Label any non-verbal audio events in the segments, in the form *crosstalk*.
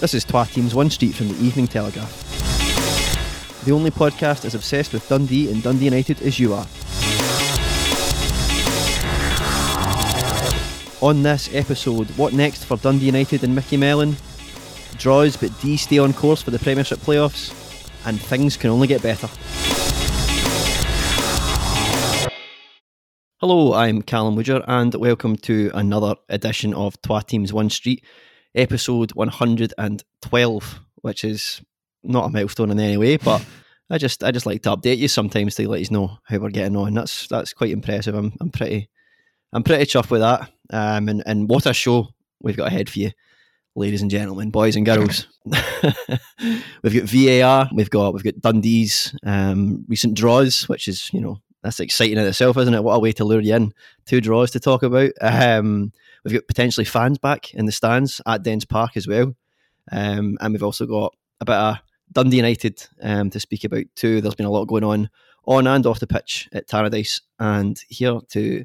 This is Twa Teams One Street from the Evening Telegraph. The only podcast as obsessed with Dundee and Dundee United as you are. On this episode, what next for Dundee United and Micky Mellon? Draws, but D stay on course for the Premiership playoffs? And things can only get better. Hello, I'm Callum Woodger, and welcome to another edition of Twa Teams One Street episode 112, which is not a milestone in any way, but I just I just like to update you sometimes to let you know how we're getting on. That's that's quite impressive. I'm I'm pretty I'm pretty chuffed with that. Um, and and what a show we've got ahead for you, ladies and gentlemen, boys and girls. *laughs* we've got VAR, we've got we've got Dundee's um, recent draws, which is you know that's exciting in itself, isn't it? What a way to lure you in. Two draws to talk about. Um, We've got potentially fans back in the stands at Dens Park as well. Um, and we've also got a bit of Dundee United um, to speak about too. There's been a lot going on on and off the pitch at Tannadice. And here to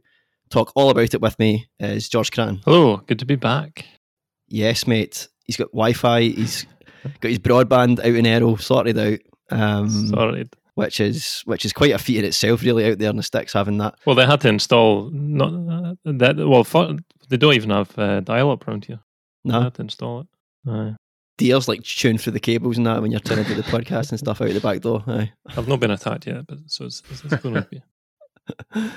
talk all about it with me is George Cran. Hello, good to be back. Yes, mate. He's got Wi Fi, he's got his broadband out in Errol sorted out. Um, sorted which is which is quite a feat in itself, really, out there in the sticks having that. Well, they had to install not uh, that. Well, for, they don't even have uh, dial-up around here. No, they had to install it. Aye. Deers like tune through the cables and that when you're trying to do the podcast and stuff out the back door. Aye. *laughs* I've not been attacked yet, but so it's, it's, it's going to be. *laughs*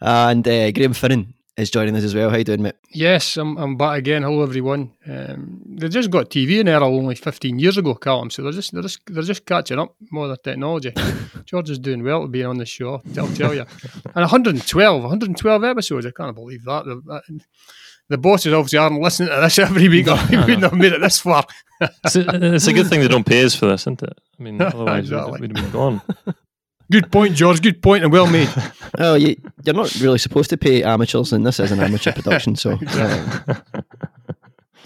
and uh, Graham Finnan is joining us as well. How you doing, mate? Yes, I'm, I'm back again. Hello, everyone. Um, they just got TV in Errol only 15 years ago, Callum. So they're just they're just they're just catching up more the technology. *laughs* George is doing well to be on the show. I'll tell you. And 112, 112 episodes. I can't believe that. The, the bosses obviously aren't listening to this every week. Or we wouldn't have made it this far. *laughs* it's, a, it's, a, good thing they don't pay us for this, isn't it? I mean, *laughs* otherwise exactly. we'd, we'd have been gone. Good point, George. Good point and well made. oh, you, are not really supposed to pay amateurs, and this is an amateur production, so. *laughs* Uh,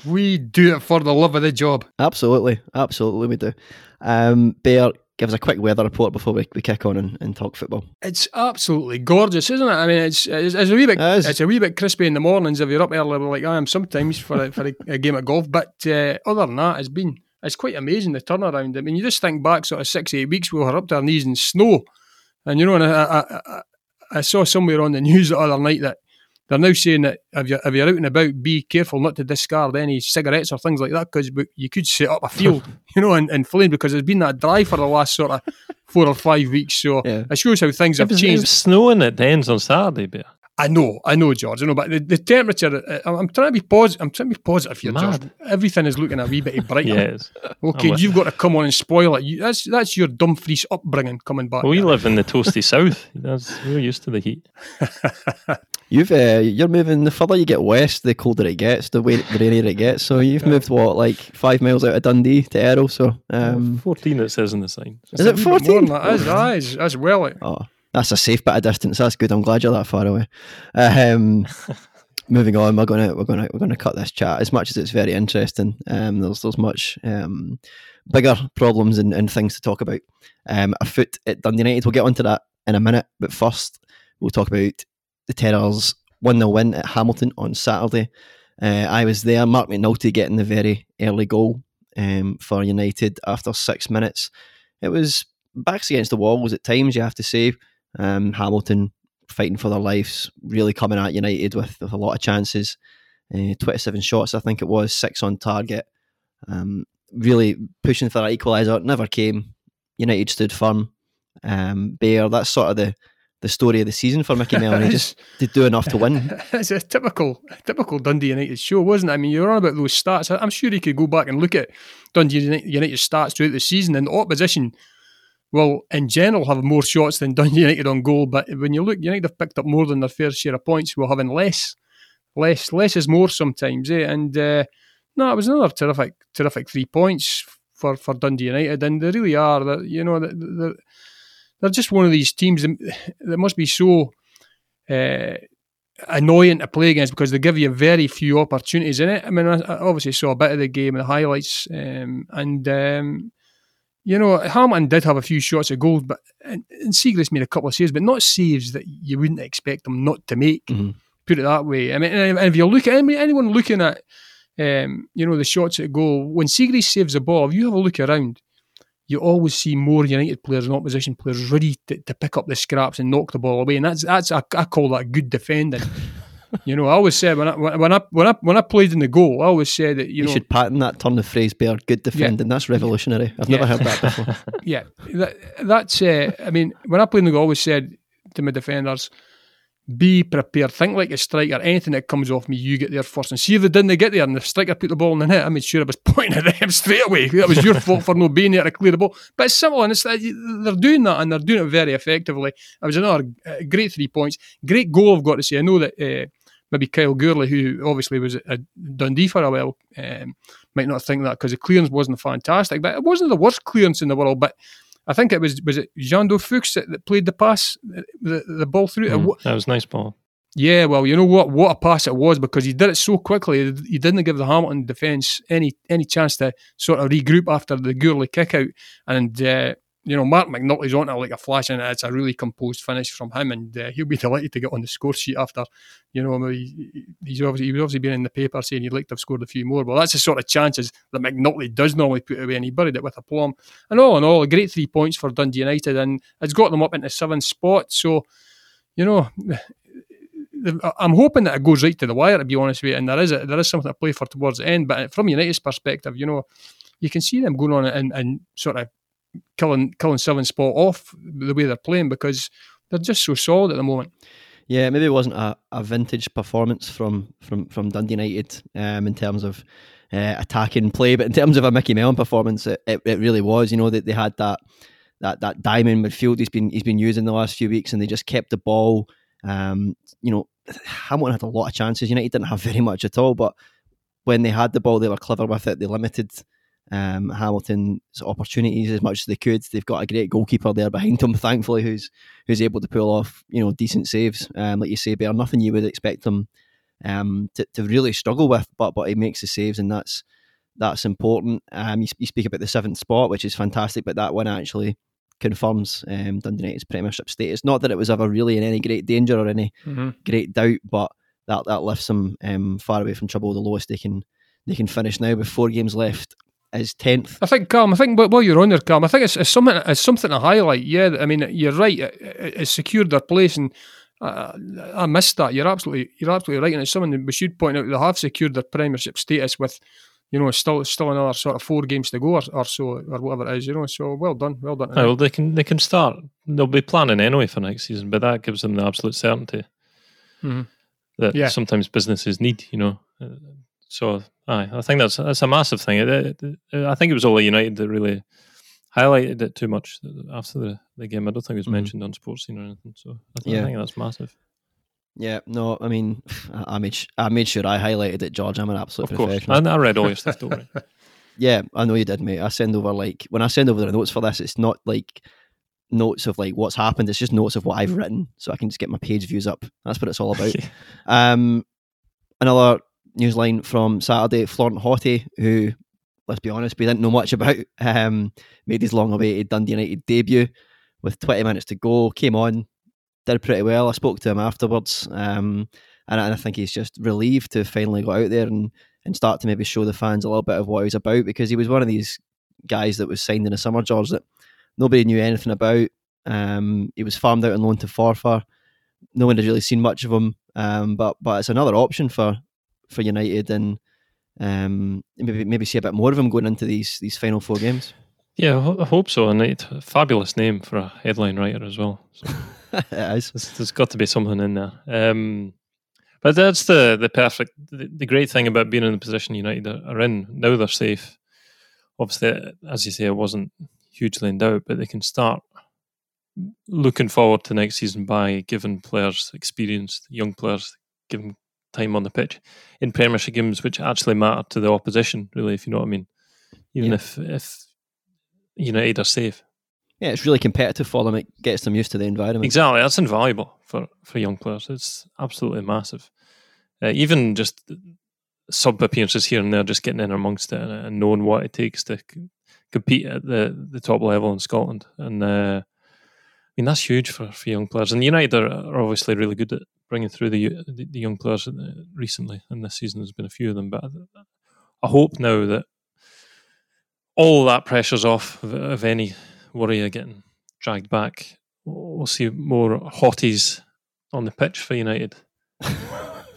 we do it for the love of the job. Absolutely, absolutely, we do. Um, Bear, give us a quick weather report before we, we kick on and, and talk football. It's absolutely gorgeous, isn't it? I mean, it's it's, it's a wee bit it it's a wee bit crispy in the mornings if you're up early like I am sometimes for a, for a, a game of golf. But uh, other than that, it's been it's quite amazing the turnaround. I mean, you just think back sort of six, eight weeks we were up to our knees in snow. And you know, and I, I, I, saw somewhere on the news the other night that they're now saying that if you're, if you're out and about, be careful not to discard any cigarettes or things like that because you could set up a field, *laughs* you know, and, in flame because it's been that dry for the last sort of four or five weeks. So yeah. it shows how things have changed. It was snowing at the ends on Saturday, but I know, I know, George. I know, but the, the temperature. Uh, I'm trying to be positive. I'm trying to be positive here, Mad. George. Everything is looking a wee bit brighter. *laughs* yes. Okay, you've got to come on and spoil it. You, that's that's your Dumfries upbringing coming back. Well, we live in the toasty *laughs* south. That's, we're used to the heat. *laughs* you've uh, you're moving. The further you get west, the colder it gets. The way the rainier it gets. So you've moved what, like five miles out of Dundee to Errol. So um, fourteen. It says in the sign. Is it fourteen? That is, that is, that's well. Oh that's a safe bit of distance. That's good. I'm glad you're that far away. Um, *laughs* moving on, we're gonna we're gonna we're gonna cut this chat as much as it's very interesting. Um, there's there's much um, bigger problems and, and things to talk about. Um, a foot at Dundee United. We'll get onto that in a minute, but first we'll talk about the Terrors one 0 win at Hamilton on Saturday. Uh, I was there. Marc McNulty getting the very early goal um, for United after six minutes. It was backs against the walls at times. You have to say um, Hamilton fighting for their lives, really coming at United with, with a lot of chances. Uh, 27 shots, I think it was, six on target. Um, really pushing for that equaliser. Never came. United stood firm. Um, Bear, that's sort of the, the story of the season for Micky Mellon. He just *laughs* did do enough to win. it's a typical typical Dundee United show, wasn't it? I mean, you're on about those stats. I'm sure you could go back and look at Dundee United stats throughout the season, and the opposition well, in general, have more shots than *laughs* Dundee United on goal. But when you look, United have picked up more than their fair share of points. We're having less, less, less is more sometimes. Eh? And uh, no, it was another terrific, terrific three points for, for Dundee United, and they really are. That you know, they're, they're just one of these teams that, must be so. Uh, annoying to play against because they give you very few opportunities in it. I mean, I obviously saw a bit of the game and the highlights, um, and um, you know, Hamilton did have a few shots at goal, but and, and Siegrist made a couple of saves, but not saves that you wouldn't expect them not to make. Mm-hmm. Put it that way. I mean, and if you look at anyone looking at um, you know, the shots at goal. When Siegrist saves the ball, if you have a look around, you always see more United players and opposition players ready to, to pick up the scraps and knock the ball away, and that's that's I, I call that good defending. *laughs* you know, I always said when I when I when I when I played in the goal, I always said that you, you know, should patent that turn of phrase, Bear. Good defending. Yeah. That's revolutionary. I've yeah. never heard that before. *laughs* yeah, that, that's. Uh, I mean, when I played in the goal, I always said to my defenders, be prepared. Think like a striker. Anything that comes off me, you get there first. And see if they didn't get there and the striker put the ball in the net, I made sure I was *laughs* pointing at them straight away. That was your fault for not being there to clear the ball. But it's simple and it's, they're doing that and they're doing it very effectively. It was another uh, great three points. Great goal, I've got to say. I know that uh, maybe Kyle Gourley, who obviously was at Dundee for a while, um, might not think that because the clearance wasn't fantastic. But it wasn't the worst clearance in the world. But I think it was was it Jeando Fuchs that, that, played the pass, the, the ball through. Mm, that was nice ball. Yeah, well, you know what? What a pass it was because he did it so quickly. He didn't give the Hamilton defence any any chance to sort of regroup after the Gourley kick out. And uh, you know, Marc McNulty's on it like a flash, and it's a really composed finish from him, and uh, he'll be delighted to get on the score sheet after. You know, he, he's obviously he's obviously been in the paper saying he'd like to have scored a few more. Well, that's the sort of chances that McNulty does normally put away, and he buried it with a plum. And all in all, a great three points for Dundee United, and it's got them up into seventh spot. So, you know. *sighs* I'm hoping that it goes right to the wire, to be honest with you, and there is a, there is something to play for towards the end. But from United's perspective, you know, you can see them going on and, and sort of killing killing seven spot off the way they're playing because they're just so solid at the moment. Yeah, maybe it wasn't a, a vintage performance from from from Dundee United um, in terms of uh, attacking play, but in terms of a Micky Mellon performance, it, it, it really was. You know that they, they had that that that diamond midfield he's been he's been using the last few weeks, and they just kept the ball. Um, you know, Hamilton had a lot of chances. United didn't have very much at all, but when they had the ball, they were clever with it. They limited um, Hamilton's opportunities as much as they could. They've got a great goalkeeper there behind them, thankfully, who's who's able to pull off you know decent saves. Um, like you say, Bear, nothing you would expect them um, to, to really struggle with, but but he makes the saves, and that's that's important. Um, you, you speak about the seventh spot, which is fantastic, but that one actually confirms um, Dundee United's Premiership status. Not that it was ever really in any great danger or any mm-hmm. great doubt, but that that lifts them um, far away from trouble. The lowest they can they can finish now with four games left is tenth. I think, Calm. I think while you're on there, Calm, I think it's, it's something. It's something to highlight. Yeah, I mean, you're right. It, it's secured their place, and I, I missed that. You're absolutely, you're absolutely right, and it's something we should point out. They have secured their Premiership status with, you know, still still another sort of four games to go or, or so or whatever it is. You know, so well done, well done. Oh, well, they can they can start. They'll be planning anyway for next season, but that gives them the absolute certainty mm-hmm. that yeah. sometimes businesses need. You know, uh, so aye, I think that's that's a massive thing. It, it, it, I think it was only United that really highlighted it too much after the, the game. I don't think it was mm-hmm. mentioned on Sportscene or anything. So I, th- yeah. I think that's massive. Yeah, no, I mean, *sighs* I made I made sure I highlighted it, George. I'm an absolute of professional. Course. I, I read all your stuff, don't worry. *laughs* yeah, I know you did, mate. I send over like when I send over the notes for this, it's not like notes of like what's happened. It's just notes of what I've written, so I can just get my page views up. That's what it's all about. *laughs* um, another newsline from Saturday, Florent Hoti, who, let's be honest, we didn't know much about, *laughs* um, made his long awaited Dundee United debut with 20 minutes to go, came on, did pretty well. I spoke to him afterwards, um, and, I think he's just relieved to finally go out there and, and start to maybe show the fans a little bit of what he's about because he was one of these guys that was signed in the summer, George, that nobody knew anything about. Um, he was farmed out and loaned to Forfar. No one had really seen much of him, um, but but it's another option for for United and um, maybe maybe see a bit more of him going into these these final four games. Yeah, I hope so. And it's a fabulous name for a headline writer as well. *laughs* So it is. There's, there's got to be something in there. Um, but that's the the perfect, the, the, great thing about being in the position United are in. Now they're safe. Obviously, as you say, it wasn't hugely in doubt, but they can start looking forward to next season by giving players experienced young players, giving time on the pitch in Premiership games, which actually matter to the opposition, really, if you know what I mean. Even yeah. if if United are safe. Yeah, it's really competitive for them. It gets them used to the environment. Exactly, that's invaluable for, for young players. It's absolutely massive. Uh, even just sub appearances here and there, just getting in amongst it and, knowing what it takes to c- compete at the, the top level in Scotland. And uh, I mean, that's huge for, for young players. And United are, are obviously really good at bringing through the, the, the young players uh, recently, and this season there's been a few of them. But I hope now that all that pressure's off of, of any worry of getting dragged back. We'll see more hotties on the pitch for United. *laughs*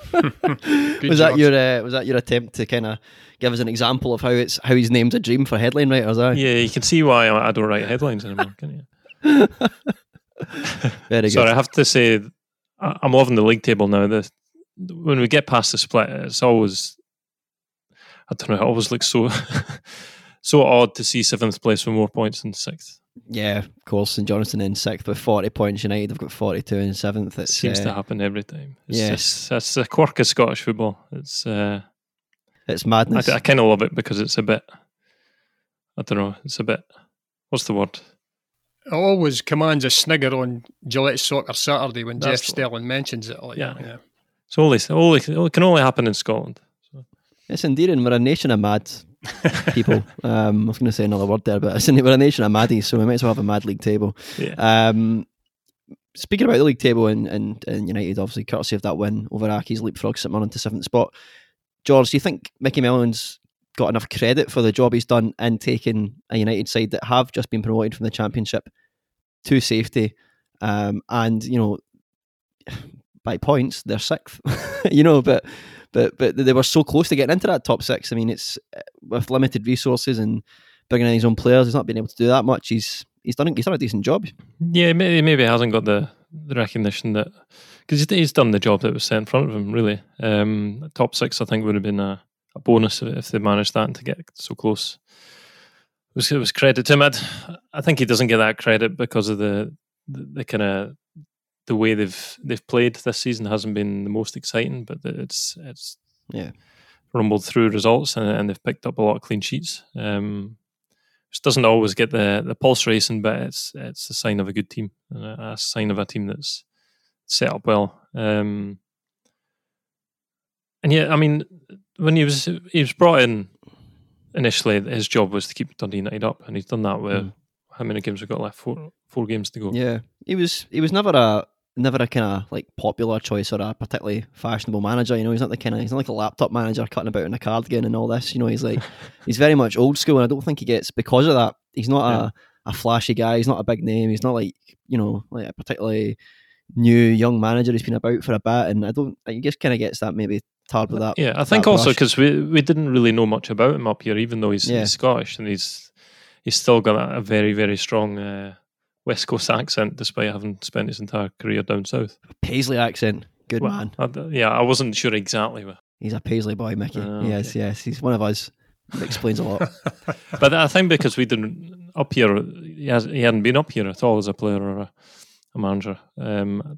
*laughs* was that your uh, was that your attempt to kind of give us an example of how it's how his name's a dream for headline writers? Are? Yeah, you can see why I don't write headlines anymore, can you? *laughs* Very good. Sorry, I have to say, I'm loving the league table now. The, when we get past the split, it's always I don't know. It always looks so *laughs* so odd to see seventh place with more points than sixth. Yeah, of course. St Johnstone in sixth with 40 points. United have got 42 in seventh. It seems uh, to happen every time. It's yes. Just, that's the quirk of Scottish football. It's uh, it's madness. I, I kind of love it because it's a bit, I don't know, it's a bit, what's the word? It always commands a snigger on Gillette Soccer Saturday when that's Jeff Stelling mentions it. Like, yeah. yeah. It's only, only, it can only happen in Scotland. So. It's endearing. We're a nation of mad people. *laughs* Um, I was going to say another word there, but we're a nation of maddies, so we might as well have a mad league table. Yeah. Um, speaking about the league table and, and, and United, obviously, courtesy of that win over Accies, leapfrog St Mirren to seventh spot. George, do you think Micky Mellon's got enough credit for the job he's done in taking a United side that have just been promoted from the Championship to safety? Um, and, you know, *sighs* by points, they're sixth, *laughs* you know, but but but they were so close to getting into that top six. I mean, it's uh, with limited resources and bringing in his own players, he's not been able to do that much. He's he's done he's done a decent job. Yeah, maybe maybe he hasn't got the the recognition that because he's done the job that was set in front of him. Really, um, top six I think would have been a, a bonus if they manage that and to get so close. It was, it was credit to him. I'd, I think he doesn't get that credit because of the the, the kind of the way they've they've played this season hasn't been the most exciting, but it's it's yeah rumbled through results and, and they've picked up a lot of clean sheets. Um, which doesn't always get the, the pulse racing, but it's it's a sign of a good team, a, a sign of a team that's set up well. Um, and yeah, I mean, when he was he was brought in initially, his job was to keep Dundee United up, and he's done that with mm. how many games we've got left? Four four games to go. Yeah, he was he was never a never a kind of like popular choice or a particularly fashionable manager. You know, he's not the kind of he's not like a laptop manager cutting about in a cardigan and all this. You know, he's like *laughs* he's very much old school, and I don't think he gets because of that. He's not yeah. a, a flashy guy. He's not a big name. He's not like you know like a particularly new young manager. He's been about for a bit, and I don't. He just kind of gets that maybe tarred with that. Yeah, I think also because we we didn't really know much about him up here, even though he's, yeah. he's Scottish and he's he's still got a very very strong. Uh, West Coast accent, despite having spent his entire career down south. Paisley accent, good well, man. I, yeah, I wasn't sure exactly. He's a Paisley boy, Micky. Oh, yes, okay. yes, he's one of us. It explains a lot. *laughs* *laughs* but I think because we didn't up here, he, has, he hadn't been up here at all as a player or a, a manager. Um,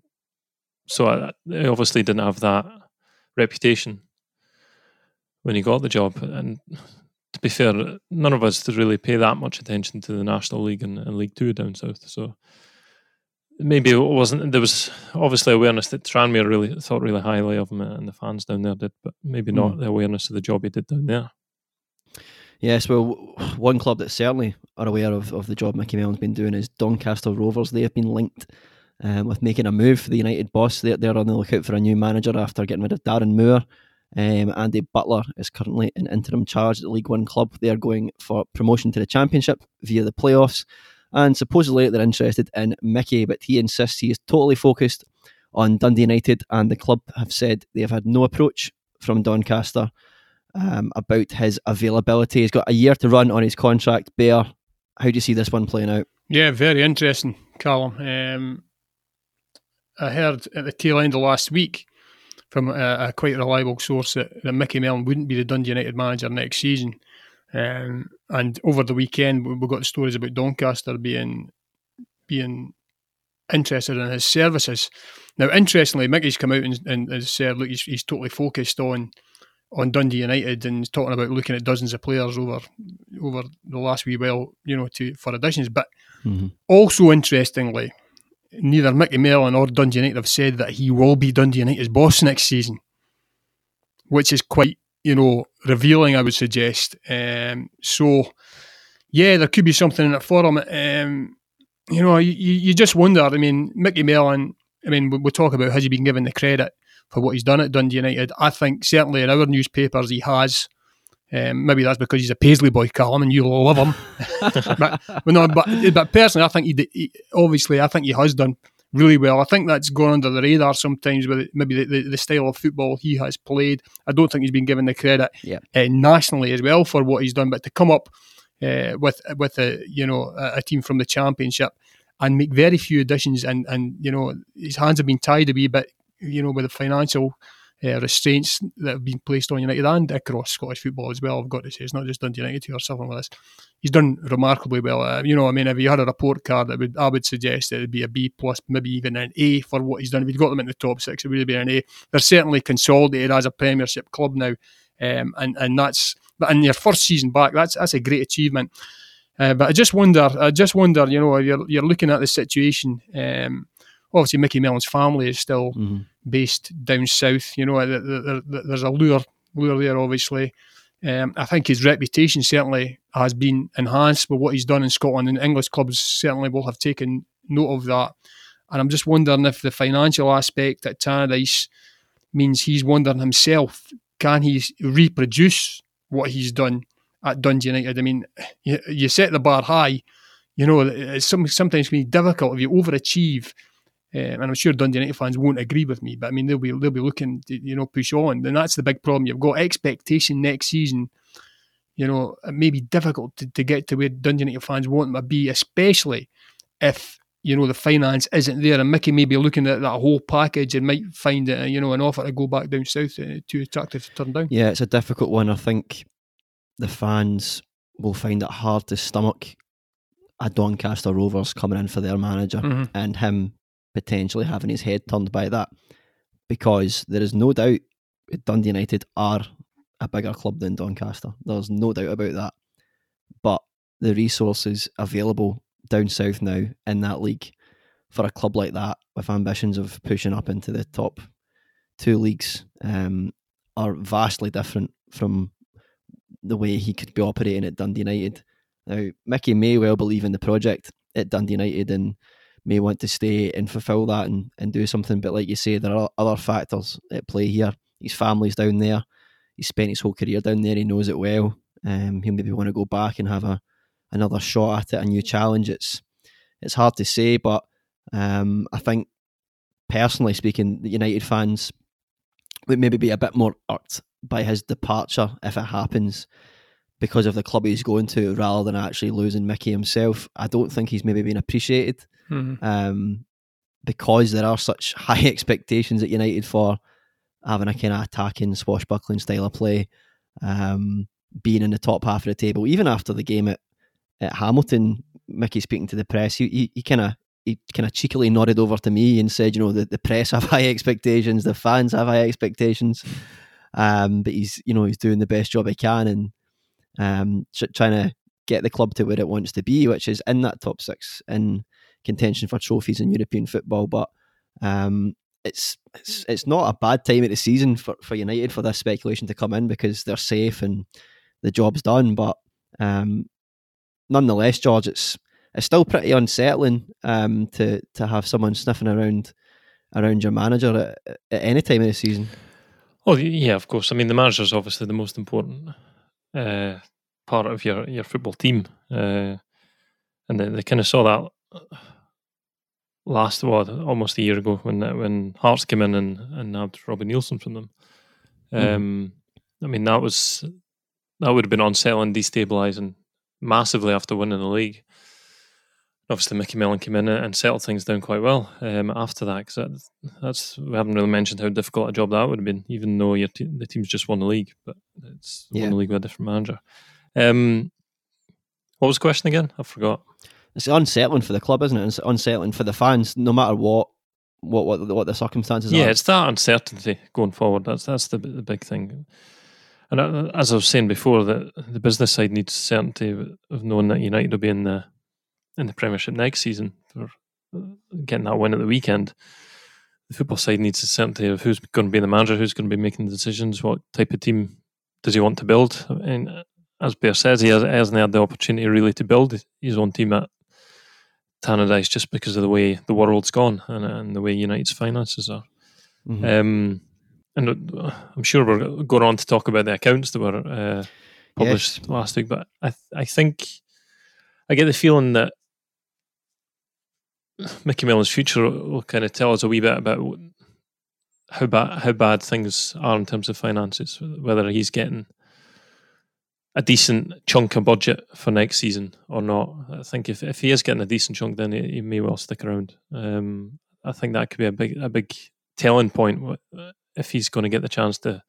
so I, he obviously didn't have that reputation when he got the job. And to be fair, none of us did really pay that much attention to the National League and, and League Two down south. So maybe it wasn't. There was obviously awareness that Tranmere really thought really highly of him, and the fans down there did, but maybe not mm. the awareness of the job he did down there. Yes, well, one club that certainly are aware of, of the job Micky Mellon's been doing is Doncaster Rovers. They have been linked um, with making a move for the United boss. They're, they're on the lookout for a new manager after getting rid of Darren Moore. Um, Andy Butler is currently in interim charge at the League One club. They are going for promotion to the Championship via the playoffs. And supposedly they're interested in Micky, but he insists he is totally focused on Dundee United. And the club have said they have had no approach from Doncaster um, about his availability. He's got a year to run on his contract. Bear, how do you see this one playing out? Yeah, very interesting, Callum. Um, I heard at the tail end of last week from a, a quite reliable source that, that Micky Mellon wouldn't be the Dundee United manager next season. Um, and over the weekend, we, we got stories about Doncaster being being interested in his services. Now, interestingly, Micky's come out and, and has said, look, he's, he's totally focused on on Dundee United and he's talking about looking at dozens of players over over the last wee while, you know, to for additions. But mm-hmm. also interestingly, neither Micky Mellon or Dundee United have said that he will be Dundee United's boss next season, which is quite, you know, revealing, I would suggest. Um, so, yeah, there could be something in it for him. Um, you know, you, you just wonder. I mean, Micky Mellon, I mean, we, we talk about has he been given the credit for what he's done at Dundee United? I think certainly in our newspapers he has. Um, maybe that's because he's a Paisley boy, Callum, and you'll love him. *laughs* but, but, no, but, but personally, I think he, he, obviously I think he has done really well. I think that's gone under the radar sometimes with maybe the, the, the, style of football he has played. I don't think he's been given the credit yeah. uh, nationally as well for what he's done. But to come up uh, with with a you know a, a, team from the championship and make very few additions and and you know his hands have been tied a wee bit you know with the financial uh, restraints that have been placed on United and across Scottish football as well. I've got to say, it's not just Dundee United who are suffering with this. He's done remarkably well. Uh, you know, I mean, if you had a report card, that would I would suggest it would be a B plus, maybe even an A for what he's done. If he'd got them in the top six, it would have been an A. They're certainly consolidated as a Premiership club now, um, and and that's but in your first season back, that's that's a great achievement. Uh, but I just wonder, I just wonder, you know, you're you're looking at the situation. Um, obviously Micky Mellon's family is still mm-hmm. based down south. You know, there, there, there's a lure lure there, obviously. Um, I think his reputation certainly has been enhanced with what he's done in Scotland, and English clubs certainly will have taken note of that. And I'm just wondering if the financial aspect at Tannadice means he's wondering himself, can he reproduce what he's done at Dundee United? I mean, you, you set the bar high. You know, it's some, sometimes can be difficult if you overachieve and I'm sure Dundee United fans won't agree with me, but I mean they'll be they'll be looking to you know push on, and that's the big problem. You've got expectation next season. You know, it may be difficult to, to get to where Dundee United fans want them to be, especially if you know the finance isn't there. And Micky may be looking at that whole package and might find it, you know an offer to go back down south uh, too attractive to turn down. Yeah, it's a difficult one. I think the fans will find it hard to stomach a Doncaster Rovers coming in for their manager mm-hmm. and him potentially having his head turned by that because there is no doubt Dundee United are a bigger club than Doncaster. There's no doubt about that. But the resources available down south now in that league for a club like that with ambitions of pushing up into the top two leagues um, are vastly different from the way he could be operating at Dundee United. Now, Micky may well believe in the project at Dundee United and may want to stay and fulfill that and, and do something. But like you say, there are other factors at play here. His family's down there. He spent his whole career down there. He knows it well. Um, he'll maybe want to go back and have a another shot at it, a new challenge. It's it's hard to say, but um, I think personally speaking, the United fans would maybe be a bit more irked by his departure if it happens because of the club he's going to rather than actually losing Micky himself. I don't think he's maybe been appreciated mm-hmm. um, because there are such high *laughs* expectations at United for having a kind of attacking, swashbuckling style of play, um, being in the top half of the table. Even after the game at, at Hamilton, Micky speaking to the press, he, he, he kind of he kind of cheekily nodded over to me and said, you know, the, the press *laughs* have high expectations, the fans have high expectations. Um, but he's, you know, he's doing the best job he can and um, trying to get the club to where it wants to be, which is in that top six in contention for trophies in European football. But um, it's it's it's not a bad time of the season for, for United for this speculation to come in because they're safe and the job's done. But um, nonetheless, George, it's it's still pretty unsettling um, to to have someone sniffing around around your manager at, at any time of the season. Oh yeah, of course. I mean, the manager is obviously the most important uh, part of your your football team, uh, and they, they kind of saw that *sighs* last what almost a year ago when when Hearts came in and and nabbed Robbie Neilson from them. Mm-hmm. Um, I mean that was that would have been unsettling, destabilizing massively after winning the league. Obviously, Micky Mellon came in and settled things down quite well um, after that because that, that's we haven't really mentioned how difficult a job that would have been, even though your te- the team's just won the league, but it's yeah. won the league with a different manager. Um, what was the question again? I forgot. It's unsettling for the club, isn't it? It's unsettling for the fans, no matter what what what, what the circumstances yeah, are. Yeah, it's that uncertainty going forward. That's that's the the big thing. And uh, as I was saying before, the the business side needs certainty of knowing that United will be in the in the Premiership next season for uh, getting that win at the weekend. The football side needs the certainty of who's going to be the manager, who's going to be making the decisions, what type of team does he want to build. And as Bear says, he hasn't had the opportunity really to build his own team at Tannadice just because of the way the world's gone and, and the way United's finances are. Mm-hmm. Um, and uh, I'm sure we're going on to talk about the accounts that were uh, published yes. last week. But I I think I get the feeling that Micky Mellon's future will kind of tell us a wee bit about how bad how bad things are in terms of finances. Whether he's getting a decent chunk of budget for next season or not. I think if, if he is getting a decent chunk, then he, he may well stick around. Um, I think that could be a big a big telling point if he's going to get the chance to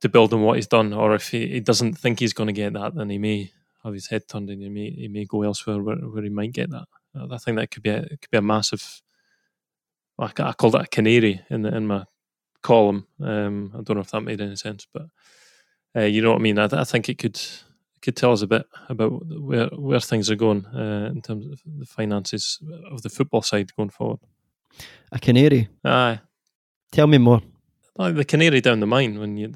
to build on what he's done, or if he, he doesn't think he's going to get that, then he may have his head turned and he may he may go elsewhere where, where he might get that. I think that could be a it could be a massive. I, I called it a canary in the, in my column. Um, I don't know if that made any sense, but uh, you know what I mean. I, I, think it could could tell us a bit about where where things are going uh, in terms of the finances of the football side going forward. A canary. Aye. Tell me more. Like the canary down the mine when you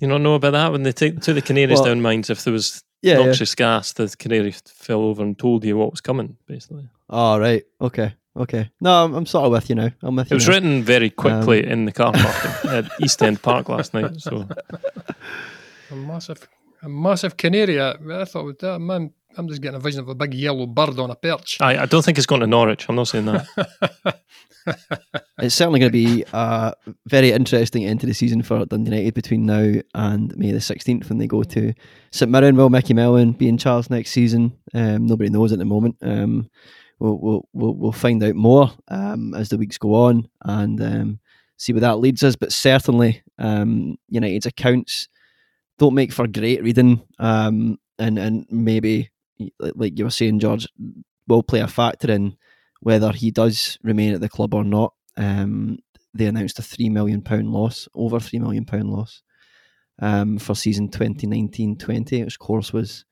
you don't know about that when they take to the canaries well, down mines if there was yeah, noxious yeah. gas, the canary fell over and told you what was coming, basically. Oh right, okay, okay. No, I'm, I'm sort of with you now. I'm with you. It was now. written very quickly um, in the car park at *laughs* East End Park last night. So *laughs* a massive, a massive canary. I, I thought with that man. I'm just getting a vision of a big yellow bird on a perch. I, I don't think it's going to Norwich. I'm not saying that. *laughs* it's certainly going to be a very interesting end to the season for Dundee United between now and May the 16th when they go to St Mirren. Will Micky Mellon be in charge next season? Um, nobody knows at the moment. Um, we'll, we'll, we'll, find out more um, as the weeks go on and um, see where that leads us. But certainly, um, United's accounts don't make for great reading um, and, and maybe, like you were saying, George, will play a factor in whether he does remain at the club or not. Um, they announced a three million pound loss, over three million pound loss, um, for season 2019-20, which of course was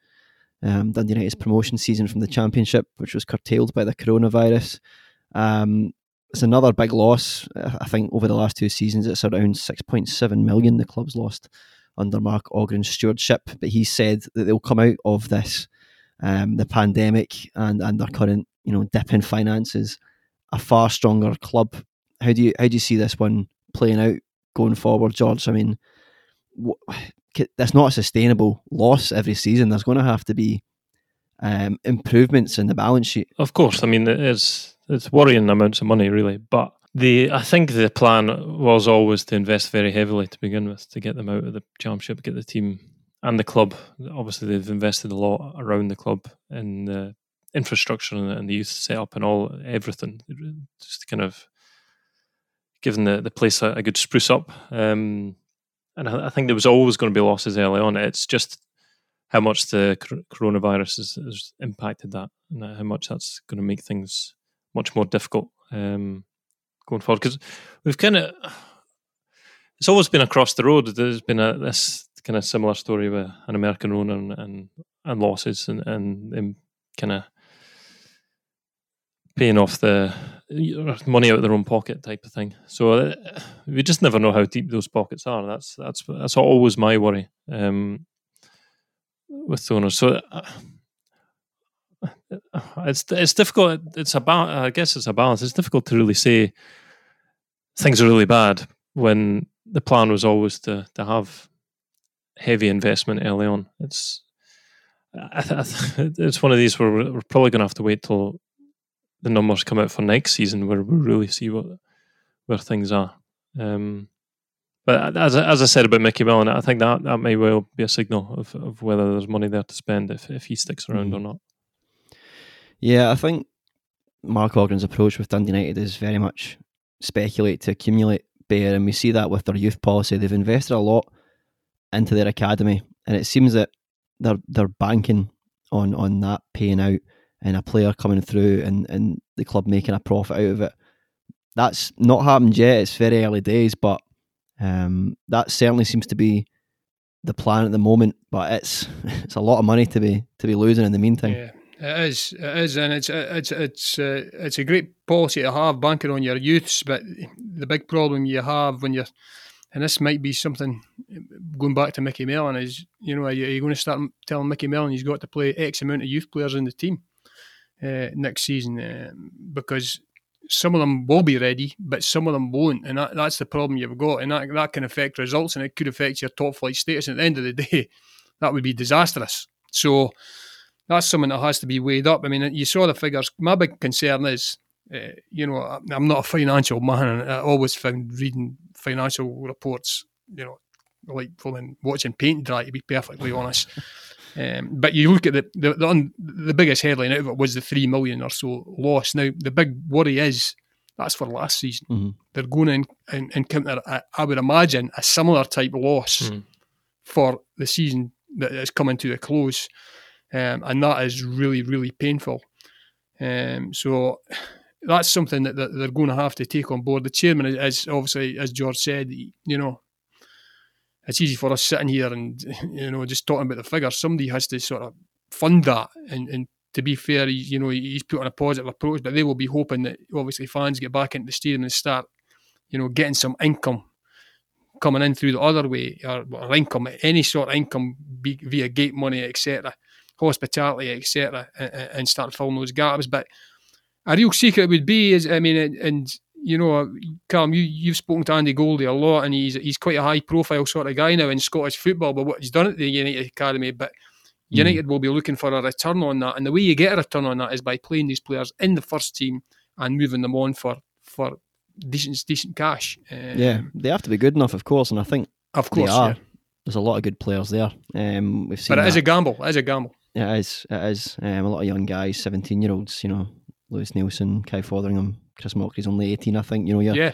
um, Dundee United's promotion season from the Championship, which was curtailed by the coronavirus. Um, it's another big loss. I think over the last two seasons, it's around 6.7 million the club's lost under Mark Ogren's stewardship. But he said that they'll come out of this, um, the pandemic and, and their current you know dip in finances, a far stronger club. How do you how do you see this one playing out going forward, George? I mean, that's not a sustainable loss every season. There's going to have to be um, improvements in the balance sheet. Of course, I mean it's it's worrying amounts of money, really. But the I think the plan was always to invest very heavily to begin with to get them out of the championship, get the team and the club. Obviously, they've invested a lot around the club in the infrastructure and, the youth setup and all everything, just to kind of giving the, the place a, a good spruce up. Um, and I, I, think there was always going to be losses early on. It's just how much the coronavirus has, has impacted that, and how much that's going to make things much more difficult um, going forward. Because we've kind of it's always been across the road. There's been a this kind of similar story with an American owner and and, and losses and and kind of paying off the money out of their own pocket type of thing. So uh, we just never know how deep those pockets are. That's that's that's always my worry um, with owners. So uh, it's it's difficult. It's about I guess it's a balance. It's difficult to really say things are really bad when the plan was always to to have heavy investment early on. It's I th- it's one of these where we're probably going to have to wait till the numbers come out for next season where we really see what where things are. Um, but as as I said about Micky Mellon, I think that that may well be a signal of, of whether there's money there to spend if, if he sticks around mm. or not. Yeah, I think Mark Ogren's approach with Dundee United is very much speculate to accumulate bear, and we see that with their youth policy. They've invested a lot into their academy, and it seems that they're they're banking on on that paying out and a player coming through and, and the club making a profit out of it. That's not happened yet. It's very early days, but um, that certainly seems to be the plan at the moment. But it's *laughs* it's a lot of money to be to be losing in the meantime. Yeah, it is. It is, and it's it's it's uh, it's a great policy to have banking on your youths. But the big problem you have when you're and this might be something going back to Micky Mellon is you know are you, are you going to start telling Micky Mellon he's got to play X amount of youth players in the team? Uh, next season uh, because some of them will be ready, but some of them won't, and that, that's the problem you've got, and that that can affect results, and it could affect your top flight status. And at the end of the day, *laughs* that would be disastrous. So that's something that has to be weighed up. I mean, you saw the figures. My big concern is, uh, you know, I'm not a financial man, and I always found reading financial reports, you know, like watching paint dry. To be perfectly honest. Um, but you look at the the, the, un, the biggest headline out of it was the three million or so loss. Now the big worry is that's for last season. Mm-hmm. They're going to encounter, I would imagine, a similar type loss mm. for the season that is coming to a close, um, and that is really really painful. Um, so *sighs* that's something that, that, they're going to have to take on board. The chairman is obviously, as George said, you know, it's easy for us sitting here and you know just talking about the figures. Somebody has to sort of fund that, and, and to be fair, you know he's put on a positive approach, but they will be hoping that obviously fans get back into the stadium and start, you know, getting some income coming in through the other way or, or income, any sort of income be, via gate money, etc., hospitality, etc., and, and start filling those gaps. But a real secret would be is, I mean, and you know, Cam, you you've spoken to Andy Goldie a lot, and he's he's quite a high profile sort of guy now in Scottish football. But what he's done at the United Academy, but mm. United will be looking for a return on that, and the way you get a return on that is by playing these players in the first team and moving them on for for decent decent cash. Um, yeah, they have to be good enough, of course, and I think of course they are. Yeah. There's a lot of good players there. Um, we've seen, but it that. is a gamble. It is a gamble. It is. It is. Um, a lot of young guys, seventeen year olds. You know, Lewis Neilson, Kai Fotheringham, Chris Mochrie's only 18, I think. You know, yeah. yeah.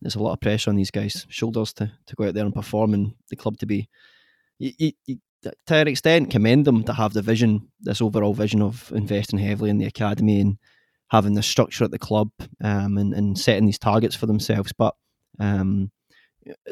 There's a lot of pressure on these guys' shoulders to, to go out there and perform and the club to be. You, you, you, to an extent, commend them to have the vision, this overall vision of investing heavily in the academy and having the structure at the club um, and, and setting these targets for themselves. But um,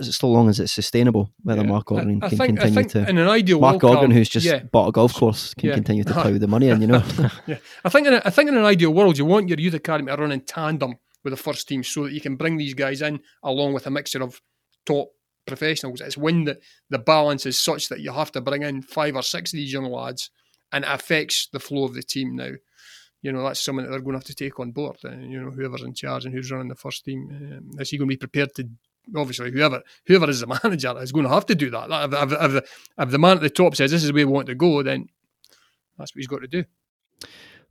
so long as it's sustainable, whether yeah. Mark Ogren can think, continue to in an ideal Mark Ogren, who's just yeah. bought a golf course, can yeah. continue to plough the money in. You know, *laughs* yeah. I think in a, I think in an ideal world, you want your youth academy to run in tandem with the first team, so that you can bring these guys in along with a mixture of top professionals. It's when the, the balance is such that you have to bring in five or six of these young lads, and it affects the flow of the team now. You know that's something that they're going to have to take on board. And you know whoever's in charge and who's running the first team, um, is he going to be prepared to obviously whoever whoever is the *laughs* manager is going to have to do that. If, if, if, the, if the man at the top says this is where we want to go, then that's what he's got to do.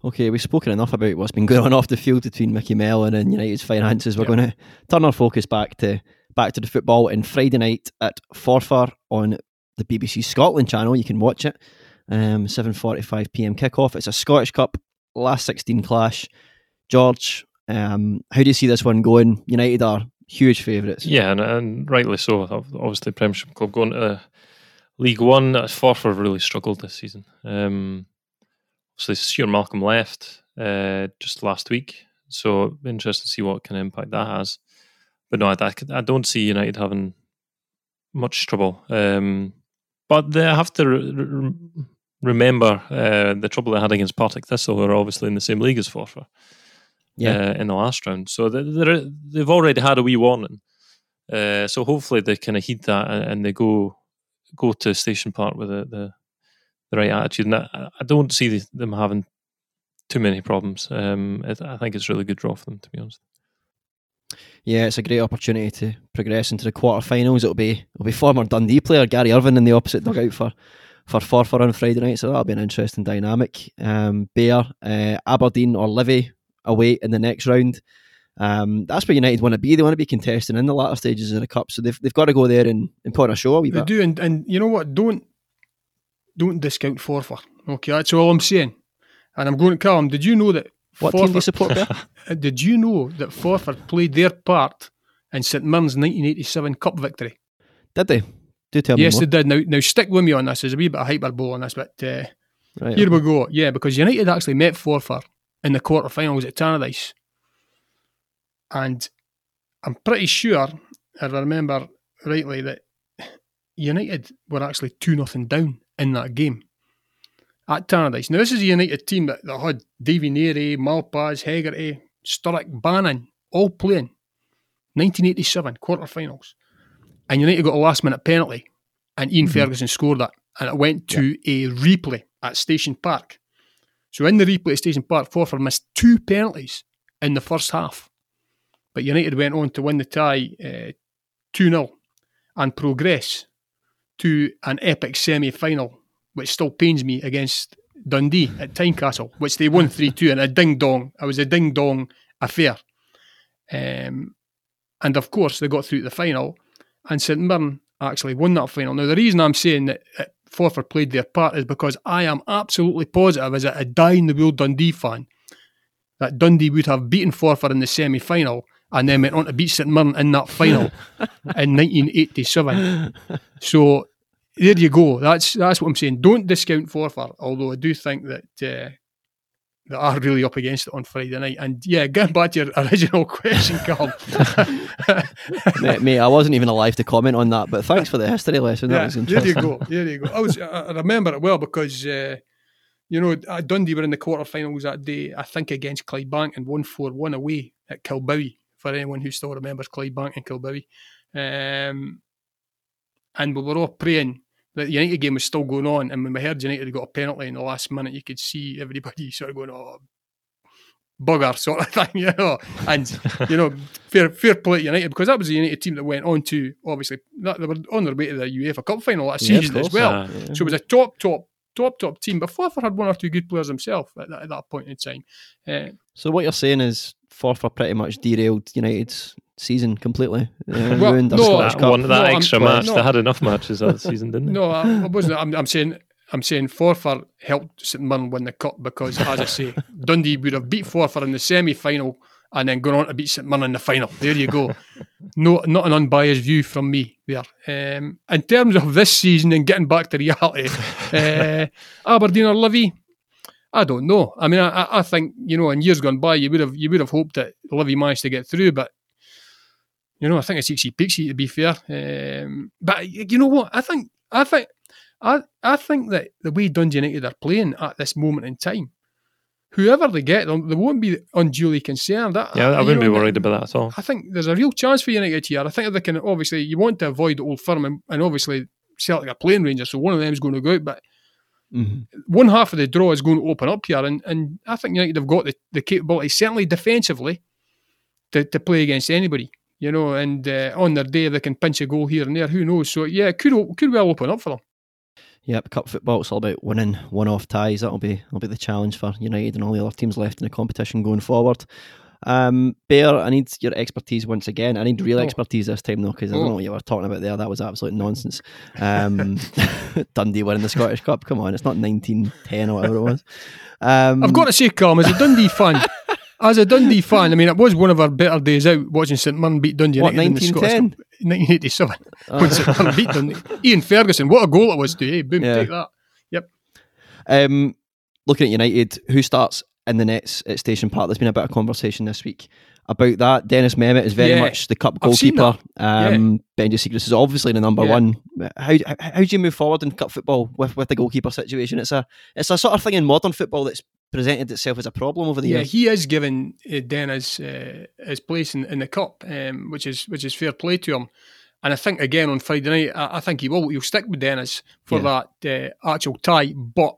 Okay, we've spoken enough about what's been *laughs* going on off the field between Micky Mellon and United's finances. We're yeah. going to turn our focus back to back to the football and Friday night at Forfar on the BBC Scotland channel. You can watch it. Um, 7:45 p.m. kickoff. It's a Scottish Cup last 16 clash. George, um, how do you see this one going? United are huge favourites. Yeah, and, and rightly so. Obviously, Premiership club going to League One. Forfar really struggled this season. Um, obviously, Stuart Malcolm left uh, just last week, so interested to see what kind of impact that has. But no, I, I don't see United having much trouble. Um, but they have to re- re- remember uh, the trouble they had against Partick Thistle, who are obviously in the same league as Forfar yeah. Uh, in the last round. So they're, they've already had a wee warning. Uh, so hopefully they kind of heed that and, and, they go go to Station Park with the, the, the right attitude. And I, I, don't see them having too many problems. Um, I think it's a really good draw for them, to be honest. Yeah, it's a great opportunity to progress into the quarterfinals. It'll be it'll be former Dundee player Gary Irvine in the opposite dugout for for Forfar on Friday night, so that'll be an interesting dynamic. Um, Bear, uh, Aberdeen or Livy away in the next round. Um, that's where United want to be. They want to be contesting in the latter stages of the cup, so they've, they've got to go there and, and put on a show. A wee they do, and, and you know what? Don't don't discount Forfar. Okay, that's all I'm saying. And I'm going to Callum. Did you know that? What Forfar, team do you support there? *laughs* Uh, did you know that Forfar played their part in St Mirren's 1987 Cup victory? Did they? Do tell me Yes, they did. Now, now stick with me on this. There's a wee bit of hyperbole on this, but uh, right, here okay. we go. Yeah, because United actually met Forfar in the quarterfinals at Tannadice and I'm pretty sure, if I remember rightly, that United were actually 2 nothing down in that game at Tannadice. Now, this is a United team that, that had Davy Narey, Malpas, Hegarty, Sturrock, Bannon all playing 1987 quarterfinals. And United got a last minute penalty, and Ian mm-hmm. Ferguson scored that. And it went to a replay at Station Park. So, in the replay at Station Park, Forfar missed two penalties in the first half but United went on to win the tie uh, 2 0 and progress to an epic semi final, which still pains me against Dundee at Tynecastle, which they won 3 2 in a ding dong. It was a ding dong affair. Um, and of course, they got through to the final, and St Mirren actually won that final. Now, the reason I'm saying that Forfar played their part is because I am absolutely positive, as a, die in the wool Dundee fan, that Dundee would have beaten Forfar in the semi final and then went on to beat St Mirren in that final *laughs* in 1987. So there you go. That's that's what I'm saying. Don't discount Forfar, although I do think that uh, they are really up against it on Friday night. And yeah, getting back to your *laughs* original question, Carl. *laughs* mate, mate, I wasn't even alive to comment on that, but thanks for the history lesson. That yeah, there you go. There you go. I was I remember it well because uh, you know Dundee were in the quarterfinals that day. I think against Clydebank and won four one away at Kilbowie. For anyone who still remembers Clydebank and Kilbowie, um, and we were all praying the United game was still going on, and when we heard United got a penalty in the last minute, you could see everybody *laughs* sort of going, "Oh, bugger," *laughs* sort of thing, you know. And you know, *laughs* fair fair play to United because that was the United team that went on to obviously that, they were on their way to the UEFA Cup final that Yeah, season as well. Uh, Yeah. So it was a top, top, top, top team. But Forfar had one or two good players himself at that, at that point in time. Uh, So what you're saying is Forfar pretty much derailed United's season completely. Uh, Well, ruined no, that one, that No, I'm- extra match, no. they had enough matches that season, didn't they? no, I, I wasn't. I'm, I'm saying. I'm saying Forfar helped St Mirren win the cup because, as I say, *laughs* Dundee would have beat Forfar in the semi-final and then gone on to beat St Mirren in the final. There you go. No, not an unbiased view from me there. Um, in terms of this season and getting back to reality, *laughs* uh, Aberdeen or Livy, I don't know. I mean, I, I- I think you know, in years gone by, you would have you would have hoped that Livy managed to get through, but you know, I think it's Ixie Pixie to be fair. Um, but you know what? I think I think I I think that the way Dundee United are playing at this moment in time, whoever they get, them, they won't be unduly concerned. I, Yeah, I you wouldn't be worried about that at all. I think there's a real chance for United here. I think they can obviously you want to avoid the old firm and, and obviously Celtic are playing Rangers, so one of them is going to go out. But Mhm. one half of the draw is going to open up here, and, and I think United have got the, the capability, certainly defensively, to, to play against anybody. You know, and uh, on their day they can pinch a goal here and there. Who knows? So yeah, could could well open up for them. Yep, cup football. It's all about winning one-off ties. That'll be that'll be the challenge for United and all the other teams left in the competition going forward. Um, Bear, I need your expertise once again. I need real Oh. expertise this time though, because I don't Oh. know what you were talking about there. That was absolute nonsense. Um, *laughs* Dundee winning the Scottish Cup. Come on, it's not 1910 or whatever it was. Um, I've got to say, Callum, as a Dundee fan, as a Dundee fan, I mean, it was one of our better days out watching St Mirren beat Dundee what United in the Scottish Cup. 1910. 1987 when St Mirren beat Dundee. Ian Ferguson, what a goal it was to, eh? Boom, Yeah. take that. Yep. Um, looking at United, who starts in the nets at Station Park? There's been a bit of conversation this week about that. Deniz Mehmet is very Yeah. much the cup goalkeeper. Um, Benji Siegrist is obviously the number Yeah. one. How, how how do you move forward in cup football with, with the goalkeeper situation? It's a it's a sort of thing in modern football that's presented itself as a problem over the years. Yeah, he is given uh, Deniz uh, his place in, in the cup, um, which is which is fair play to him. And I think again on Friday night, I, I think he will. He'll stick with Deniz for that uh, actual tie. But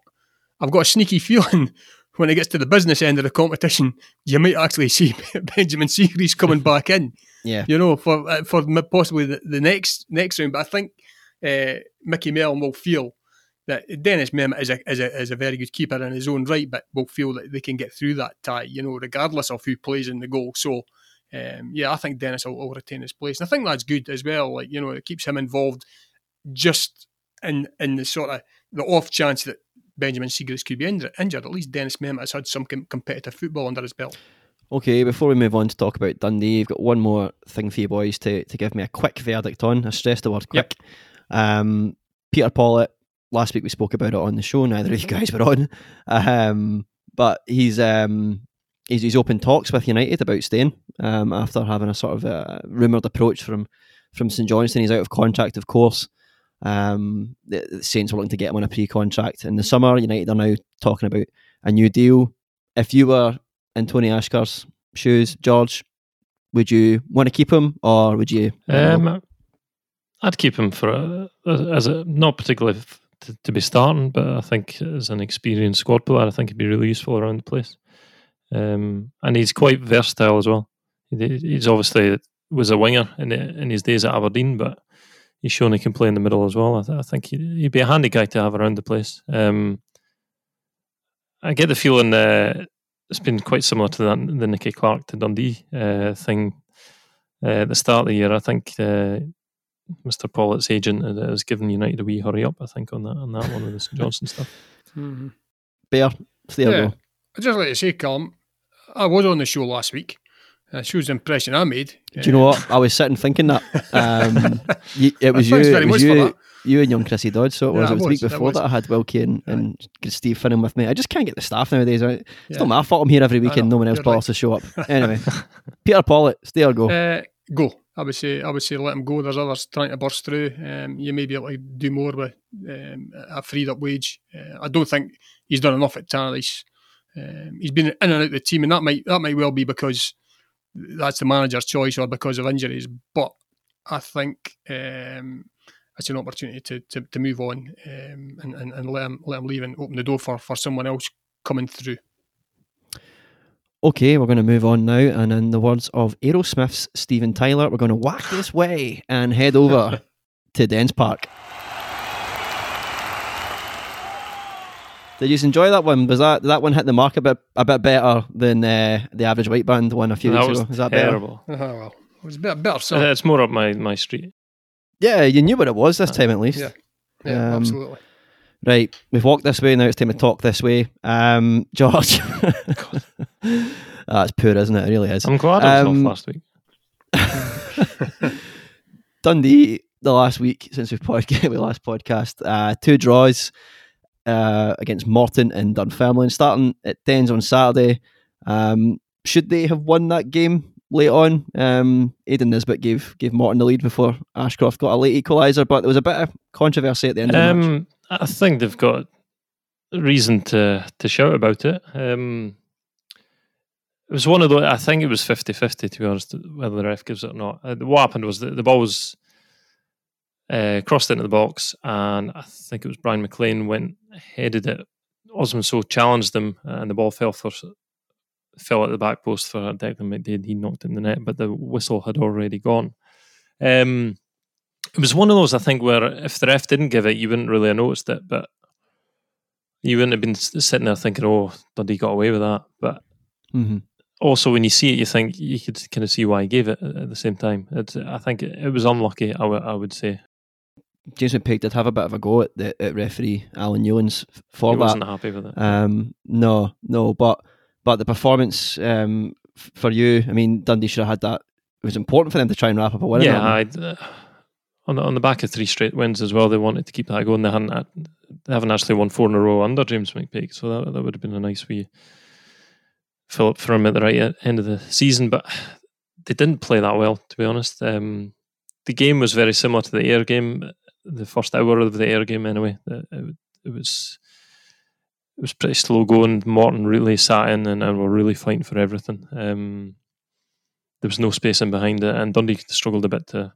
I've got a sneaky *laughs* feeling when it gets to the business end of the competition, you might actually see *laughs* Benjamin Siegrist coming *laughs* back in. Yeah. you know, for uh, for possibly the, the next next round. But I think uh, Micky Mellon will feel that Deniz Mehmet is a, is a is a very good keeper in his own right, but will feel that they can get through that tie, you know, regardless of who plays in the goal. So. Um, yeah, I think Deniz will, will retain his place, and I think that's good as well. Like you know, it keeps him involved, just in in the sort of the off chance that Benjamin Siegrist could be injured. Injured, at least Deniz Mehmet has had some com- competitive football under his belt. Okay, before we move on to talk about Dundee, you've got one more thing for you boys to, to give me a quick verdict on. I stress the word quick. Um, Peter Pawlett, last week we spoke about it on the show, neither of you guys were on. Um, but he's um, he's, he's open talks with United about staying um, after having a sort of uh rumoured approach from, from St Johnstone. He's out of contract, of course. Um, the, the Saints were looking to get him on a pre contract in the summer. United are now talking about a new deal. If you were in Tony Asghar's shoes, George, would you want to keep him or would you? Um, I'd keep him for a, as a not particularly to, to be starting, but I think as an experienced squad player, I think he'd be really useful around the place. Um, and he's quite versatile as well. He's obviously was a winger in in his days at Aberdeen, but he's shown he can play in the middle as well. I, th- I think he'd, he'd be a handy guy to have around the place. Um, I get the feeling uh, it's been quite similar to that, the Nicky Clark to Dundee uh, thing uh, at the start of the year. I think uh, Mr. Pawlett's agent has- has given United a wee hurry up. I think on that on that one with the St Johnstone stuff. Mhm. Bear, there Yeah. go. I'd just like to say, Callum, I was on the show last week. Uh, shows the impression I made. Do you know what? I was sitting thinking that. Um, *laughs* you, it was you. Very It was much for you. that. You and young Chrissy Dodge. So it was. it it was the week before was. that I had Wilkie and, and Steve Finnan with me. I just can't get the staff nowadays. Right? It's Yeah. not my fault. I'm here every week I and know, no one else bothers to show up. *laughs* Anyway, Peter Pawlett, stay or go. Uh, go. I would say. I would say let him go. There's others trying to burst through. Um, you may be able to do more with um, a freed up wage. Uh, I don't think he's done enough at Tannadice. Um, he's been in and out of the team, and that might that might well be because that's the manager's choice or because of injuries. But I think um, it's an opportunity to, to, to move on um, and, and, and let him let him leave and open the door for, for someone else coming through. Okay, we're going to move on now, and in the words of Aerosmith's Steven Tyler, we're going to whack this *laughs* way and head over to Dens Park. Did you enjoy that one? Was that that one hit the mark a bit a bit better than uh, the average white band one a few that weeks was ago? Is that better? terrible. Oh, well, it was a bit better. Uh, So it's more up my, my street. Yeah, you knew what it was this time at least. Yeah. yeah, um, absolutely. Right, we've walked this way. Now it's time to talk this way. Um, George, *laughs* *laughs* that's poor, isn't it? It really is. I'm glad I was Um, off last week. *laughs* Dundee the last week since we've podcast, we last podcast, uh, two draws uh, against Morton and Dunfermline, starting at Dens on Saturday. Um, should they have won that game late on? Um, Aidan Nesbitt gave gave Morton the lead before Ashcroft got a late equaliser, but there was a bit of controversy at the end of the match. Um, I think they've got reason to to shout about it. Um, it was one of the. I think it was 50-50, to be honest, whether the ref gives it or not. Uh, what happened was that the ball was uh, crossed into the box, and I think it was Brian McLean went headed it. Osman Sow challenged him, and the ball fell for fell at the back post for Declan McDaid. He knocked it in the net, but the whistle had already gone. Um, it was one of those I think where if the ref didn't give it, you wouldn't really have noticed it, but you wouldn't have been sitting there thinking, "Oh, Dundee got away with that." But Mhm. also, when you see it, you think you could kind of see why he gave it at the same time. It's, I think it, was unlucky. I would- I would say James McPake did have a bit of a go at, the, at referee Alan Newlands for he that. wasn't happy with it. Um, no, no, but but the performance um, f- for you, I mean, Dundee should have had that. It was important for them to try and wrap up a win. yeah. I'd, uh, on the on the back of three straight wins as well. They wanted to keep that going. They hadn't had- they haven't actually won four in a row under James McPake, so that that would have been a nice wee fill up for him at the right e- end of the season. But they didn't play that well, to be honest. Um, the game was very similar to the Ayr game, the first hour of the Ayr game. Anyway, it, it, it was. It was pretty slow going. Morton really sat in and, and were really fighting for everything. Um, there was no space in behind it, and Dundee struggled a bit to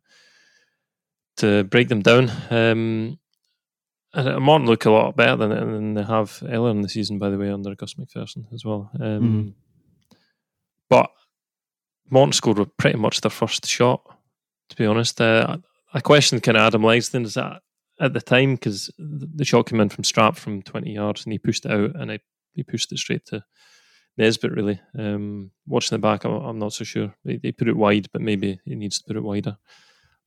to break them down. Um, and Morton look a lot better than, than they have earlier in the season, by the way, under Gus MacPherson as well. Um, But Morton scored with pretty much their first shot, to be honest. Uh, I questioned kind of Adam Legzdins is that at the time because the shot came in from Strapp from 20 yards and he pushed it out and I, he pushed it straight to Nesbitt, really. Um, watching the back, I'm, I'm not so sure. They, they put it wide, but maybe he needs to put it wider.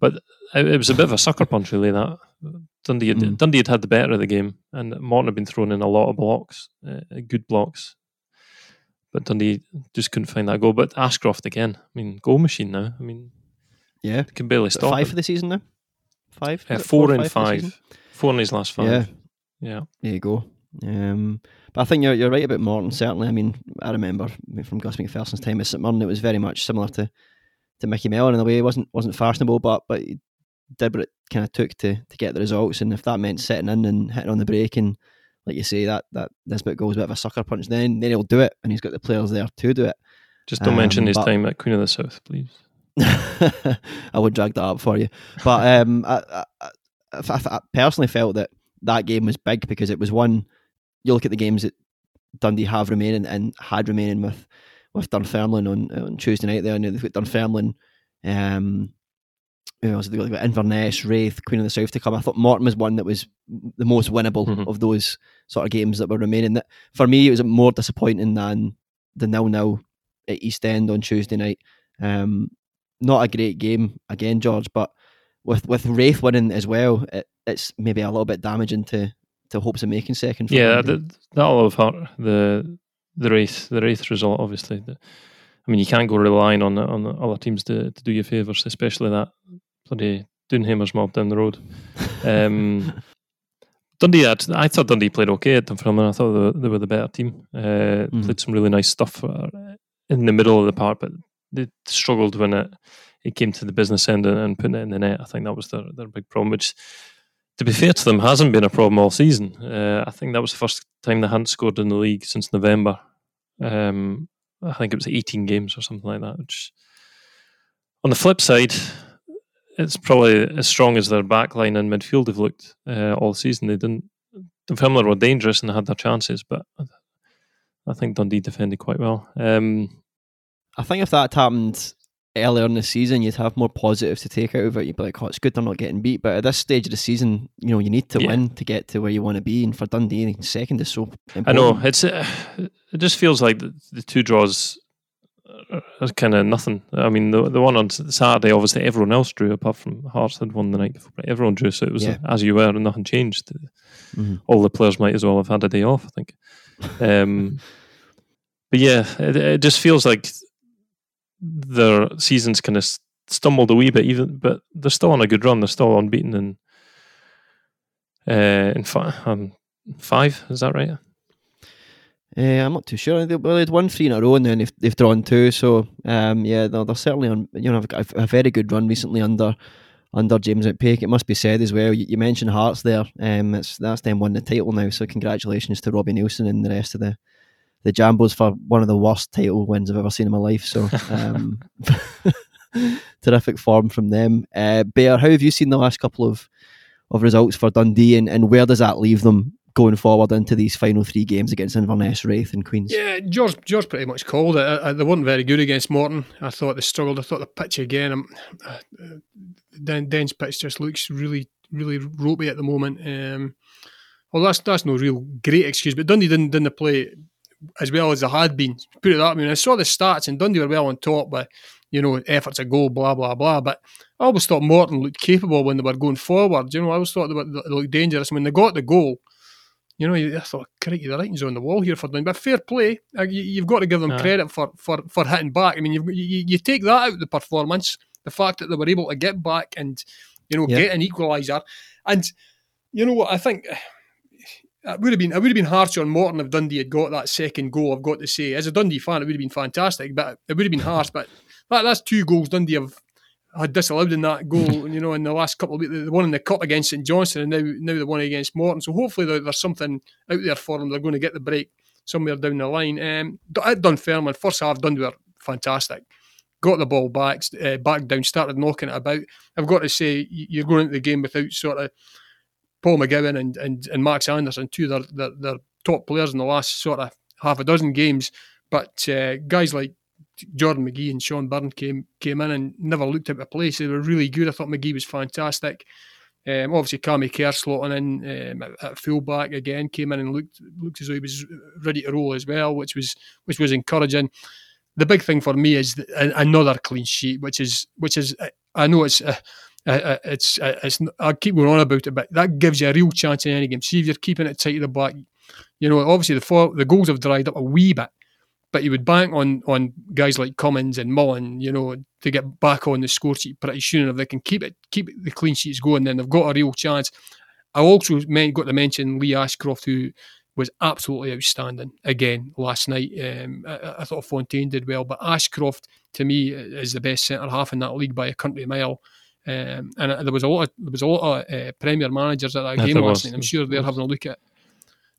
But it, it was a bit of a sucker punch, really. That Dundee had, Mm. Dundee had had the better of the game, and Morton had been thrown in a lot of blocks, uh, good blocks. But Dundee just couldn't find that goal. But Ashcroft again, I mean, goal machine now. I mean, yeah. they can barely stop. five him. for the season now. Five. Uh, it four and the five. Four in his last five. Yeah. Yeah. There you go. Um, but I think you're you're right about Morton. Certainly, I mean, I remember from Gus MacPherson's time at St Mirren, it was very much similar to, to Micky Mellon in a way. It wasn't wasn't fashionable, but but he did what it kind of took to to get the results. And if that meant sitting in and hitting on the break, and like you say, that that this bit goes a bit of a sucker punch, then then he'll do it, and he's got the players there to do it. Just don't mention Um, his but- time at Queen of the South, please. *laughs* I would drag that up for you, but um, I, I, I, personally felt that that game was big because it was one. You look at the games that Dundee have remaining and had remaining with with Dunfermline on, on Tuesday night there. And they've got Dunfermline, um, you know, they've got Inverness, Raith, Queen of the South to come. I thought Morton was one that was the most winnable mm-hmm. of those sort of games that were remaining. That for me, it was more disappointing than the nil nil at East End on Tuesday night. Um, not a great game again, George, but with with Raith winning as well, it, it's maybe a little bit damaging to to hopes of making second. yeah, that, that'll have hurt the the Raith the Raith result. Obviously, I mean you can't go relying on on other teams to, to do you favours, especially that bloody Doonhamers mob down the road. *laughs* Um, Dundee, had, I thought Dundee played okay at Dunfermline. I thought they were, they were the better team. Uh, mm. Played some really nice stuff uh, in the middle of the park, but they struggled when it it came to the business end and, and putting it in the net. I think that was their, their big problem, which, to be fair to them, hasn't been a problem all season. Uh, I think that was the first time they hadn't scored in the league since November. Um, I think it was 18 games or something like that. Which, on the flip side, it's probably as strong as their backline and midfield have looked uh, all season. They didn't. Dunfermline were dangerous and they had their chances, but I think Dundee defended quite well. Um, I think if that happened earlier in the season, you'd have more positives to take out of it. You'd be like, "Oh, it's good they're not getting beat." But at this stage of the season, you know, you need to yeah. win to get to where you want to be. And for Dundee, second is so. Important. I know it's. Uh, it just feels like the, the two draws are kind of nothing. I mean, the the one on Saturday, obviously everyone else drew apart from Hearts had won the night before. But everyone drew, so it was yeah. as you were, and nothing changed. Mm-hmm. All the players might as well have had a day off. I think. Um, *laughs* but yeah, it, it just feels like their seasons kind of stumbled a wee bit, even, but they're still on a good run. They're still unbeaten in uh, in um, five. Is that right? Uh, I'm not too sure. They, well, they'd won three in a row, and then they've, they've drawn two. So um, yeah, they're, they're certainly on. You know, a, a very good run recently under under James McPake. It must be said as well. You, you mentioned Hearts there. Um, that's them won the title now. So congratulations to Robbie Neilson and the rest of the the Jambos for one of the worst title wins I've ever seen in my life. So, *laughs* um, *laughs* terrific form from them. Uh, Bear, how have you seen the last couple of, of results for Dundee, and, and where does that leave them going forward into these final three games against Inverness, Raith, and Queens? Yeah, George, George pretty much called it. Uh, they weren't very good against Morton. I thought they struggled. I thought the pitch again. Um, uh, Den, Den's pitch just looks really, really ropey at the moment. Um, well, that's that's no real great excuse, but Dundee didn't didn't play as well as they had been. Put it that way. I, mean, I saw the stats and Dundee were well on top, but you know, efforts a goal, blah blah blah. But I always thought Morton looked capable when they were going forward. You know, I always thought they, were, they looked dangerous. When they got the goal, you know, I thought, crikey, the writing's on the wall here for them. But fair play, uh, you, have got to give them credit for, for, for hitting back. I mean, you, you take that out of the performance, the fact that they were able to get back and, you know, get an equaliser. And, you know what, I think it would have been it would have been harsh on Morton if Dundee had got that second goal. I've got to say, as a Dundee fan, it would have been fantastic, but it would have been harsh. But that, that's two goals Dundee have had disallowed in that goal. *laughs* you know, in the last couple of weeks, the one in the cup against St Johnstone, and now now the one against Morton. So hopefully there's something out there for them. They're going to get the break somewhere down the line. Um, at Dunfermline, first half Dundee were fantastic. Got the ball back, uh, back down, started knocking it about. I've got to say, you're going into the game without sort of Paul McGowan and, and, and Max Anderson, two their, their, their, top players in the last sort of half a dozen games. But uh, guys like Jordan McGhee and Sean Byrne came came in and never looked out of place. They were really good. I thought McGhee was fantastic. Um, obviously, Cammy Kerr slotting in um, at, fullback again came in and looked looked as though he was ready to roll as well, which was which was encouraging. The big thing for me is another clean sheet, which is which is I know it's. It's it's I keep going on about it, but that gives you a real chance in any game. See if you're keeping it tight at the back. You know, obviously the the goals have dried up a wee bit, but you would bank on on guys like Cummings and Mullen, you know, to get back on the score sheet pretty soon. If they can keep it, keep the clean sheets going, then they've got a real chance. I also got to mention Lee Ashcroft, who was absolutely outstanding again last night. Um, I, I, thought Fontaine did well, but Ashcroft to me is the best centre half in that league by a country mile. Um, and there was a lot of there was a lot of uh, Premier managers at that game last night. I'm sure they're having a look at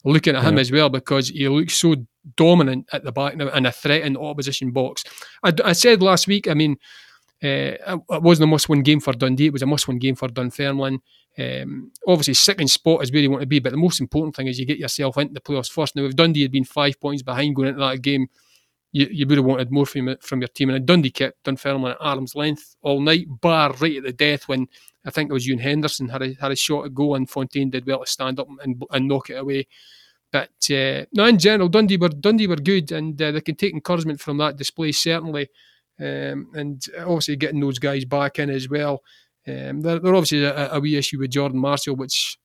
looking at him yeah. as well because he looks so dominant at the back now and a threat in the opposition box. I, I said last week, I mean, uh, it wasn't a must-win game for Dundee. It was a must-win game for Dunfermline. Um, obviously, second spot is where you want to be, but the most important thing is you get yourself into the playoffs first. Now, if Dundee had been five points behind going into that game, you, you would have wanted more from from your team. And Dundee kept Dunfermline at arm's length all night, bar right at the death when I think it was Ewan Henderson had a had a shot at goal and Fontaine did well to stand up and and knock it away. But uh, no, in general, Dundee were Dundee were good, and uh, they can take encouragement from that display certainly. Um, and obviously getting those guys back in as well. Um, there, there obviously a, a wee issue with Jordan Marshall, which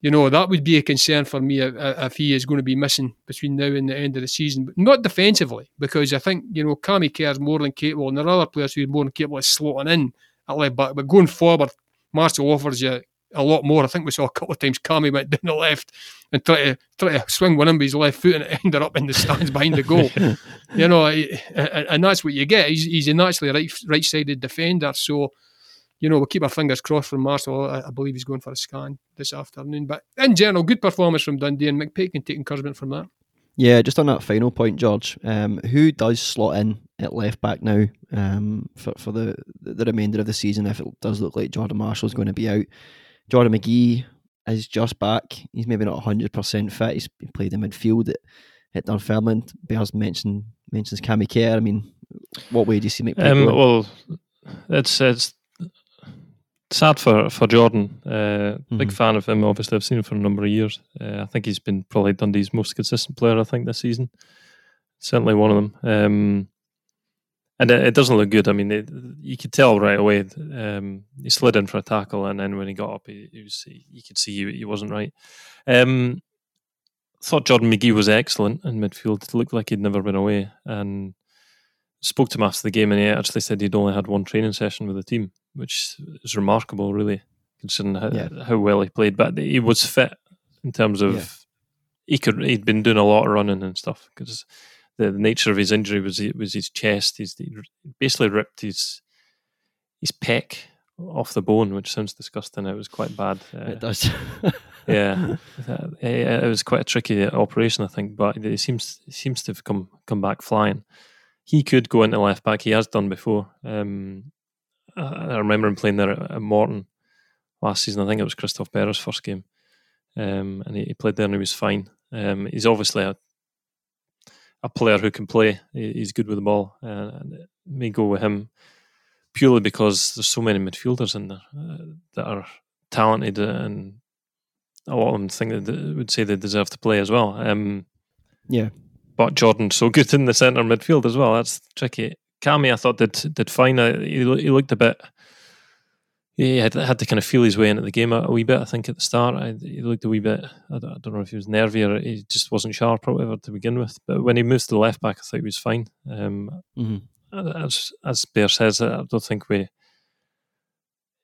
you know, that would be a concern for me if, if, he is going to be missing between now and the end of the season. But not defensively, because I think, you know, Cammy Kerr is more than capable, and there are other players who are more than capable of slotting in at left back. But going forward, Marshall offers you a lot more. I think we saw a couple of times Cammy went down the left and try to try to swing one in with his left foot and it *laughs* ended up in the stands behind the goal. *laughs* you know, and that's what you get. He's, he's a naturally right right sided defender, so you know, we'll keep our fingers crossed for Marshall. I, I, believe he's going for a scan this afternoon. But in general, good performance from Dundee and McPake can take encouragement from that. Yeah, just on that final point, George, um, who does slot in at left back now um, for, for the, the remainder of the season if it does look like Jordan Marshall's going to be out? Jordan McGhee is just back. He's maybe not 100% fit. He's played in midfield at, at Dunfermline. Bears mentioned, mentions Cammy Kerr. I mean, what way do you see McPake? Um, well, it's, it's sad for for Jordan. Uh, mm-hmm. Big fan of him. Obviously, I've seen him for a number of years. Uh, I think he's been probably Dundee's most consistent player. I think this season, certainly one of them. Um, and it, it, doesn't look good. I mean, it, you could tell right away. Um, he slid in for a tackle, and then when he got up, he, he was you could see he, he wasn't right. Um, thought Jordan McGhee was excellent in midfield. It looked like he'd never been away, and spoke to him after the game, and he actually said he'd only had one training session with the team, which is remarkable, really, considering how, yeah. how well he played. But he was fit in terms of yeah. he could he'd been doing a lot of running and stuff because the, the, nature of his injury was was his chest. He's he basically ripped his his pec off the bone, which sounds disgusting. It was quite bad. Uh, it does. *laughs* yeah, it was quite a tricky operation, I think, but he seems seems to have come come back flying he could go into left back. He has done before. Um, I remember him playing there at, Morton last season. I think it was Christophe Berra's first game, um, and he, he, played there and he was fine. Um, he's obviously a a player who can play. He, he's good with the ball, uh, and it may go with him purely because there's so many midfielders in there uh, that are talented and a lot of them think that they would say they deserve to play as well. Um, yeah, but Jordan's so *laughs* good in the centre midfield as well. That's tricky. Cammy, I thought did did fine. He, he looked a bit. He had, had to kind of feel his way into the game a, a wee bit. I think at the start, I, he looked a wee bit. I don't, I don't, know if he was nervy or he just wasn't sharp or whatever to begin with. But when he moved to the left back, I thought he was fine. Um, mm-hmm. As as Bear says, I don't think we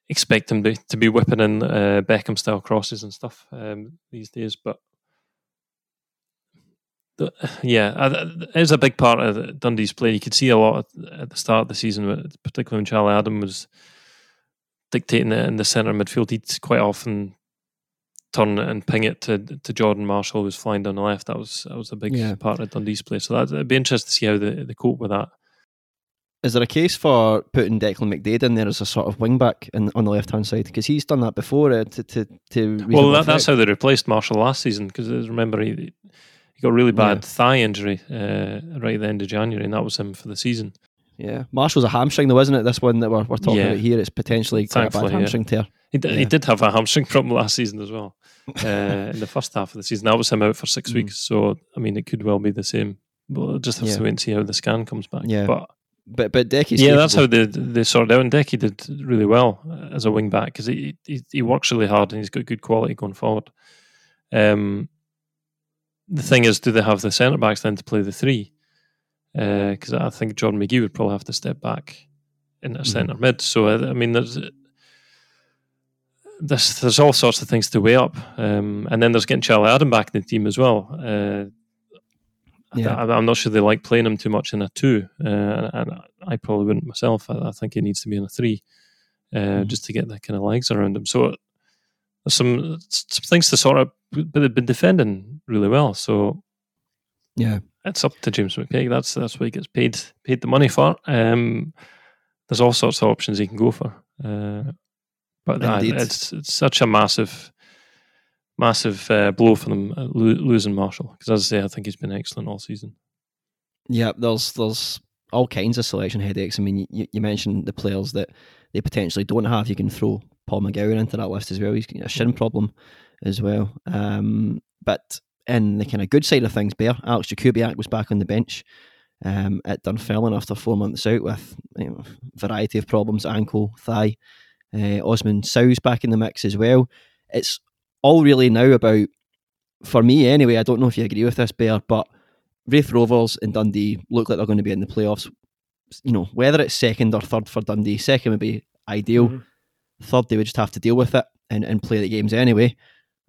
expect him to, to be whipping in uh, Beckham style crosses and stuff um, these days. But yeah, it is a big part of Dundee's play. You could see a lot at the start of the season, particularly when Charlie Adam was dictating it in the centre midfield. He'd quite often turn it and ping it to to Jordan Marshall, who was flying down the left. That was that was a big yeah. part of Dundee's play. So that, it'd be interesting to see how they, they cope with that. Is there a case for putting Declan McDaid in there as a sort of wing back in, on the left hand side because he's done that before uh, to to, to well that, that's how they replaced Marshall last season because remember he he got a really bad yeah. thigh injury uh, right at the end of January, and that was him for the season. Yeah, Marshall's a hamstring though, isn't it? This one that we're, we're talking yeah. about here, it's potentially quite a bad hamstring yeah. tear. He did, yeah. he did have a hamstring *laughs* problem last season as well. *laughs* Uh, in the first half of the season, that was him out for six mm. weeks. So I mean, it could well be the same. We'll just have to wait and see how the scan comes back. Yeah, but but but Decky's yeah, that's how they they sorted out. And Decky did really well as a wing back because he, he, he works really hard and he's got good quality going forward. Um, the thing is, do they have the centre backs then to play the three? Because uh, I think John McGhee would probably have to step back in a mm-hmm. centre mid. So uh, I mean, there's there's there's all sorts of things to weigh up, um, and then there's getting Charlie Adam back in the team as well. Uh, yeah. I, am not sure they like playing him too much in a two, uh, and, and, I probably wouldn't myself. I, I, think he needs to be in a three, uh, mm. just to get the kind of legs around him. So some, some things to sort of, but they've been defending really well. So yeah, it's up to James McPake. That's that's what he gets paid paid the money for. Um, there's all sorts of options he can go for, uh, but uh, it's it's such a massive massive uh, blow for them uh, lo- losing Marshall because as I say, I think he's been excellent all season. Yeah, there's there's all kinds of selection headaches. I mean, you, you mentioned the players that they potentially don't have. You can throw Paul McGowan into that list as well. He's got a shin problem as well. Um, but in the kind of good side of things, Bear, Alex Jakubiak was back on the bench um, at Dunfermline after four months out with you know, variety of problems, ankle, thigh. Uh, Osman Sow's back in the mix as well. It's all really now about, for me anyway, I don't know if you agree with this, Bear, but Raith Rovers and Dundee look like they're going to be in the playoffs. You know, whether it's second or third for Dundee, second would be ideal. Mm-hmm. Third, they would just have to deal with it and, and play the games anyway.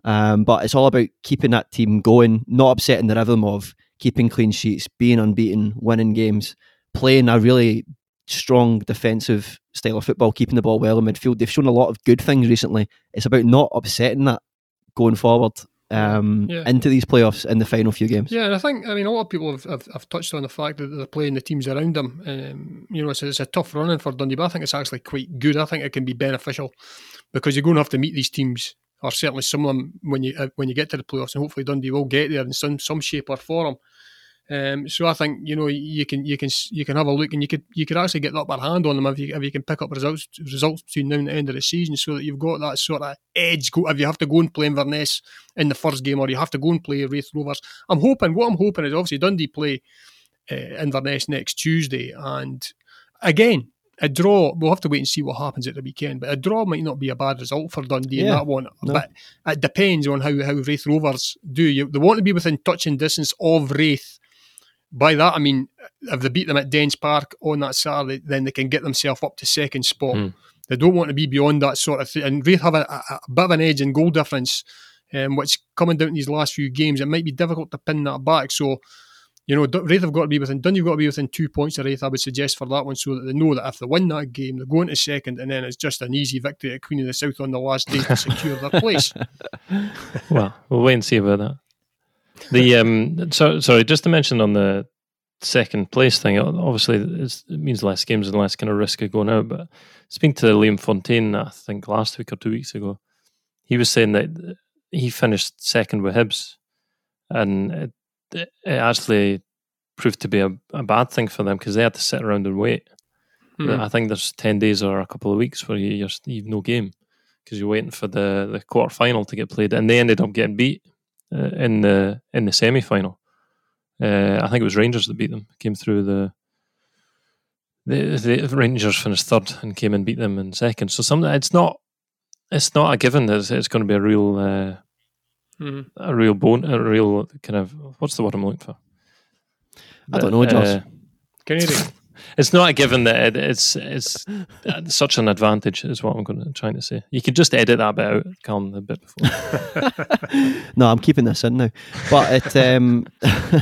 Um, but it's all about keeping that team going, not upsetting the rhythm of keeping clean sheets, being unbeaten, winning games, playing a really strong defensive style of football, keeping the ball well in midfield. They've shown a lot of good things recently. It's about not upsetting that going forward um, yeah. into these playoffs in the final few games. Yeah, and I think I mean a lot of people have, have, have touched on the fact that they're playing the teams around them. Um, you know, it's, it's, a tough running for Dundee, but I think it's actually quite good. I think it can be beneficial because you're going to have to meet these teams, or certainly some of them when you uh, when you get to the playoffs, and hopefully Dundee will get there in some some shape or form. Um, so I think you know you can you can you can have a look and you could you could actually get the upper hand on them if you if you can pick up results results between now and the end of the season, so that you've got that sort of edge. Go if you have to go and play Inverness in the first game, or you have to go and play Raith Rovers. I'm hoping what I'm hoping is obviously Dundee play uh, Inverness next Tuesday, and again a draw. We'll have to wait and see what happens at the weekend, but a draw might not be a bad result for Dundee yeah, in that one. No. But it depends on how how Raith Rovers do. You, they want to be within touching distance of Raith by that, I mean, if they beat them at Dens Park on that Saturday, then they can get themselves up to second spot. Mm. They don't want to be beyond that sort of thing. And Raith have a, a, a, bit of an edge in goal difference, um, which coming down these last few games, it might be difficult to pin that back. So, you know, Raith have got to be within, Dundee have got to be within two points of Raith, I would suggest, for that one, so that they know that if they win that game, they're going to second, and then it's just an easy victory at Queen of the South on the last day to secure their place. *laughs* well, we'll wait and see about that. The um, so sorry, just to mention on the second place thing, obviously it means less games and less kind of risk of going out. But speaking to Liam Fontaine, I think last week or two weeks ago, he was saying that he finished second with Hibs, and it, it actually proved to be a, a bad thing for them because they had to sit around and wait. Hmm. I think there's ten days or a couple of weeks where you just you've no game because you're waiting for the the quarter final to get played, and they ended up getting beat uh, in the in the semi final. Uh, I think it was Rangers that beat them. Came through the, the the Rangers finished third and came and beat them in second. So some it's not it's not a given that it's, it's going to be a real uh, mm-hmm. a real bone a real kind of what's the word I'm looking for. I don't know, Josh. Uh, Canadian it's not a given that it, it's it's such an advantage is what I'm going to trying to say. You could just edit that bit out, calm a bit before. *laughs* no, I'm keeping this in now, but it um, *laughs*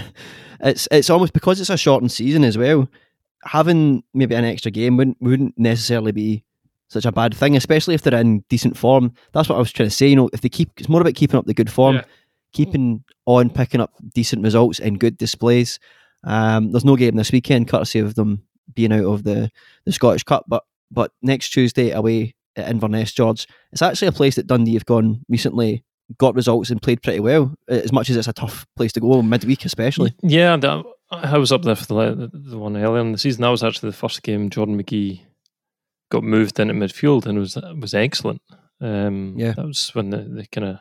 it's it's almost because it's a shortened season as well. Having maybe an extra game wouldn't wouldn't necessarily be such a bad thing, especially if they're in decent form. That's what I was trying to say. You know, if they keep, it's more about keeping up the good form, yeah. keeping on picking up decent results and good displays. Um, there's no game this weekend, courtesy of them being out of the, the Scottish Cup, but but next Tuesday away at Inverness, George, it's actually a place that Dundee have gone recently, got results and played pretty well. As much as it's a tough place to go midweek, especially. Yeah, I was up there for the, the one earlier in the season. That was actually the first game Jordan McGhee got moved into midfield and was was excellent. Um, yeah, that was when the, the kind of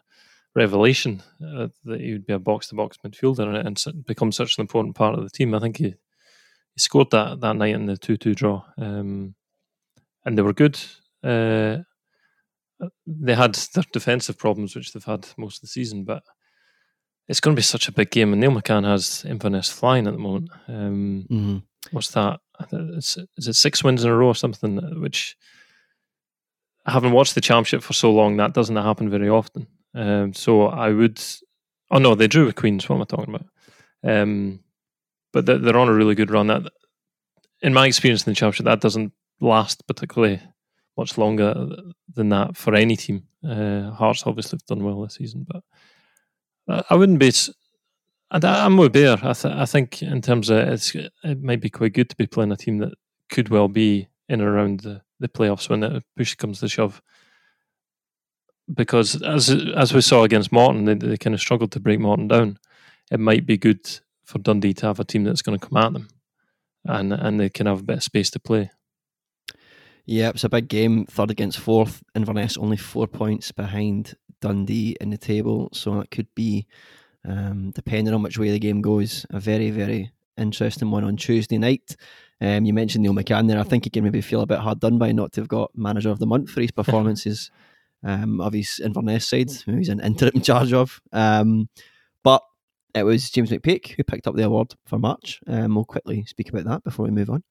revelation uh, that he would be a box to box midfielder and, and become such an important part of the team. I think he he scored that that night in the two two draw, um, and they were good. Uh, they had their defensive problems, which they've had most of the season, but it's going to be such a big game. And Neil McCann has Inverness flying at the moment. Um, mm-hmm. What's that? Is it six wins in a row or something? Which I haven't watched the championship for so long. That doesn't happen very often. Um, so I would. Oh no, they drew with Queens. What am I talking about? Um, but they're on a really good run. That, in my experience in the championship, that doesn't last particularly much longer than that for any team. Uh, Hearts obviously have done well this season, but I wouldn't be. I'm with Bear. I, th- I think in terms of it's, it might be quite good to be playing a team that could well be in and around the, the playoffs when the push comes to shove because as as we saw against Morton, they, they kind of struggled to break Morton down. It might be good for Dundee to have a team that's going to come at them, and and they can have a bit of space to play. Yeah, it's a big game. Third against fourth. Inverness only four points behind Dundee in the table, so that could be, um, depending on which way the game goes, a very very interesting one on Tuesday night. Um, you mentioned Neil McCann there. I think he can maybe feel a bit hard done by not to have got manager of the month for his *laughs* performances um, of his Inverness side, who he's in interim *laughs* charge of. Um, but it was James McPake who picked up the award for March. Um, we'll quickly speak about that before we move on.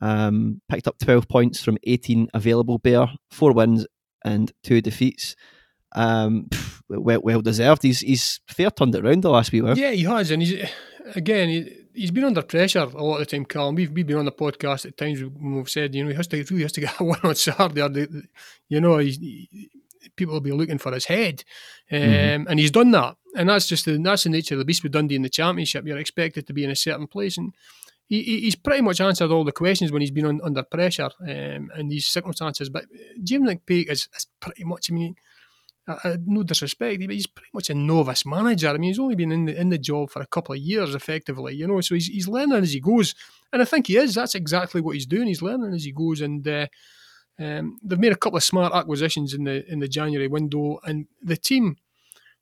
Um, picked up 12 points from 18 available Bear, four wins and two defeats. Um, well, well deserved. He's he's fair turned it around the last week. Yeah, he has, and he's again. He, he's been under pressure a lot of the time, Callum. We've, we've been on the podcast at times when we've said, you know, he has to he really has to get *laughs* one on Saturday. The, you know, he's, he, people will be looking for his head, um, mm-hmm. and he's done that. And that's just the that's the nature of the beast with Dundee in the championship. You're expected to be in a certain place, and he, he's pretty much answered all the questions when he's been on, under pressure um, in these circumstances. But Jim McPake is, is pretty much. I mean uh, no disrespect, but he's pretty much a novice manager. I mean, he's only been in the in the job for a couple of years, effectively, you know. So he's he's learning as he goes, and I think he is. That's exactly what he's doing. He's learning as he goes, and uh, um, they've made a couple of smart acquisitions in the in the January window, and the team,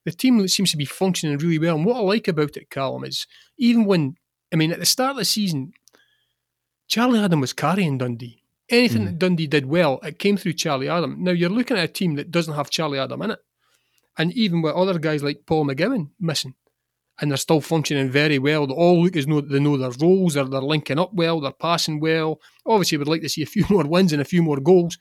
the team seems to be functioning really well. And what I like about it, Callum, is even when I mean at the start of the season, Charlie Adam was carrying Dundee. Anything mm. that Dundee did well, it came through Charlie Adam. Now you're looking at a team that doesn't have Charlie Adam in it. And even with other guys like Paul McGowan missing, and they're still functioning very well. They all look as though they know their roles, or they're linking up well, they're passing well. Obviously, we'd like to see a few *laughs* more wins and a few more goals,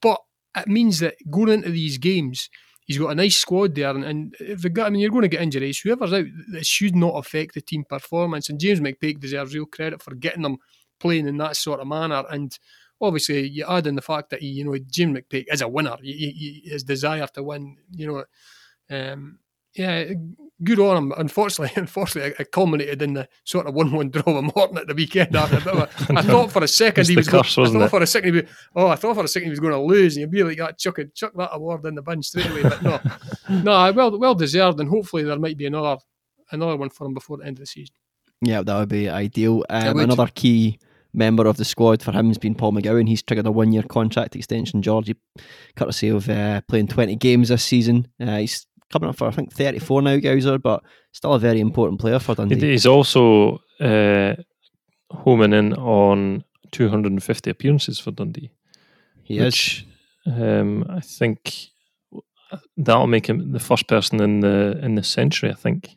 but it means that going into these games, he's got a nice squad there. And, and if got, I mean, you're going to get injuries. Whoever's out, it should not affect the team performance. And James McPake deserves real credit for getting them playing in that sort of manner. And obviously you add in the fact that he, you know Jim McPake is a winner. He, he, his desire to win, you know, um, yeah, good on him. Unfortunately, *laughs* unfortunately, it culminated in the sort of one-one draw with Morton at the weekend. After *laughs* I thought for a second he was, curse, going, I thought it? for a second he was, oh, I thought for a second he was going to lose, and you'd be like, ah, chuck it, chuck that award in the bin straight away. But no, *laughs* no, well, well deserved, and hopefully there might be another, another one for him before the end of the season. Yeah, that would be ideal. Um, another key member of the squad for him has been Paul McGowan. He's triggered a one year contract extension. Georgie, courtesy of uh, playing 20 games this season. Uh, he's coming up for, I think, 34 now, Gowser, but still a very important player for Dundee. He's also uh, homing in on 250 appearances for Dundee. He which, is. Um, I think that'll make him the first person in the in the century. I think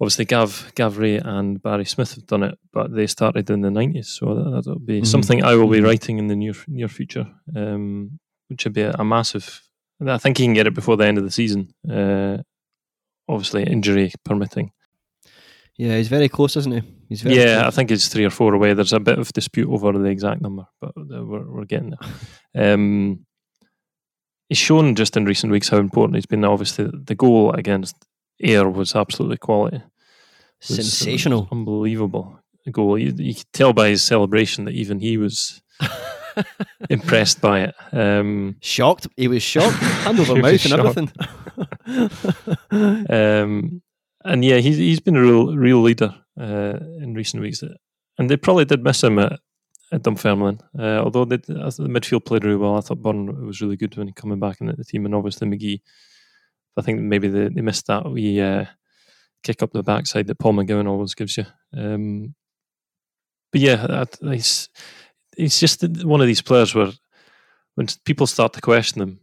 obviously Gav Gavri and Barry Smith have done it, but they started in the nineties, so that, will be mm-hmm. something I will be mm-hmm. writing in the near near future, um, which would be a, a, massive. I think he can get it before the end of the season. Uh, obviously, injury permitting. Yeah, he's very close, isn't he? He's very yeah, close. I think he's three or four away. There's a bit of dispute over the exact number, but we're we're getting there. *laughs* Um, he's shown just in recent weeks how important he's been. Obviously, the goal against Ayr was absolutely quality. Sensational. unbelievable goal. You, you could tell by his celebration that even he was *laughs* *laughs* impressed by it. Um, shocked. He was shocked. Hand over *laughs* mouth and everything. *laughs* um, and yeah, he's he's been a real real leader uh, in recent weeks, and they probably did miss him at, at Dunfermline. Uh, although they, the midfield played really well, I thought Byrne was really good when he coming back into the team, and obviously McGhee. I think maybe they, they missed that we uh, kick up the backside that Paul McGowan always gives you. Um, but yeah, he's he's just one of these players where when people start to question him,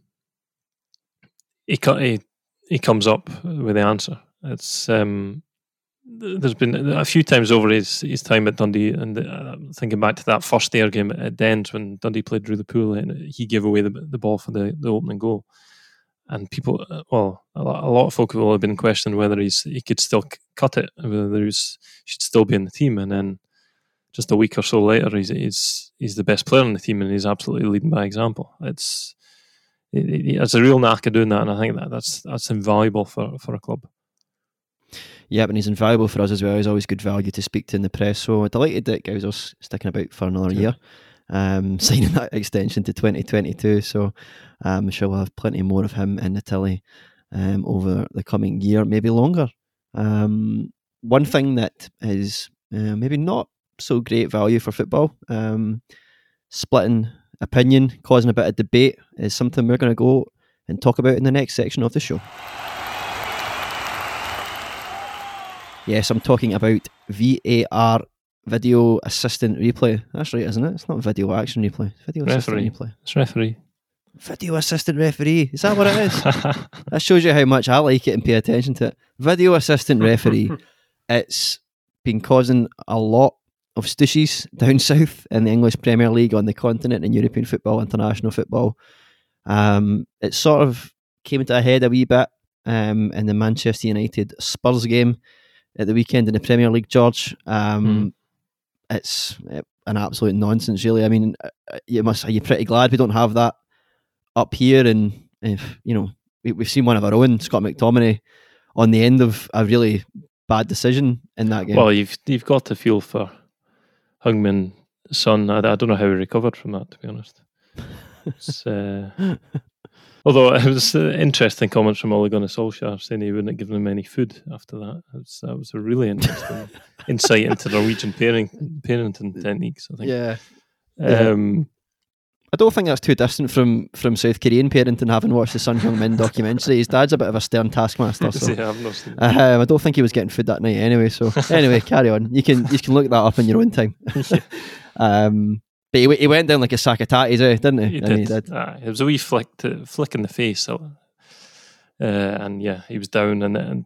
he he, he comes up with the answer. It's um, there's been a few times over his, his time at Dundee, and uh, thinking back to that first Ayr game at Dens when Dundee played through the pool and he gave away the, the ball for the, the opening goal and people, uh, well, a lot, a lot of folk will have been questioning whether he's he could still cut it, whether he should still be in the team, and then just a week or so later, he's he's he's the best player in the team, and he's absolutely leading by example. It's it, it, it's a real knack of doing that, and I think that that's that's invaluable for for a club. Yeah, and he's invaluable for us as well. He's always good value to speak to in the press. So delighted that Gowser's sticking about for another yeah. year um, *laughs* signing that extension to 2022. So um, I'm sure we'll have plenty more of him in the telly um, over the coming year, maybe longer. Um, one thing that is uh, maybe not so great value for football, um, splitting opinion, causing a bit of debate, is something we're going to go and talk about in the next section of the show. Yes, I'm talking about VAR video assistant replay. That's right, isn't it? It's not video action replay. It's video Referee. assistant replay. It's referee. Video assistant referee. Is that what it is? *laughs* that shows you how much I like it and pay attention to it. Video assistant referee. *laughs* it's been causing a lot of stushies down *laughs* south in the English Premier League on the continent and European football, international football. Um, it sort of came to a head a wee bit um, in the Manchester United Spurs game at the weekend in the Premier League, George. Um, It's uh, an absolute nonsense, really. I mean, uh, you must are you pretty glad we don't have that up here? And if you know, we, we've seen one of our own, Scott McTominay, on the end of a really bad decision in that game. Well, you've you've got to feel for Heung-min Son. I, I don't know how he recovered from that, to be honest. *laughs* It's, uh, although it was interesting comments from Ole Gunnar Solskjaer saying he wouldn't give them any food after that. That's, that was a really interesting *laughs* insight into Norwegian parenting, parenting techniques. I think. yeah. Um, I don't think that's too distant from from South Korean parenting, having watched the Son Heung-min documentary. His dad's a bit of a stern taskmaster, so *laughs* yeah, I've not seen it. um, I don't think he was getting food that night anyway. So *laughs* anyway, carry on. You can you can look that up in your own time. *laughs* um, but he, he went down like a sack of tatties, eh, didn't he? He I mean, did. Aye, it was a wee flick, to, flick in the face. So, uh, and yeah, he was down, and, and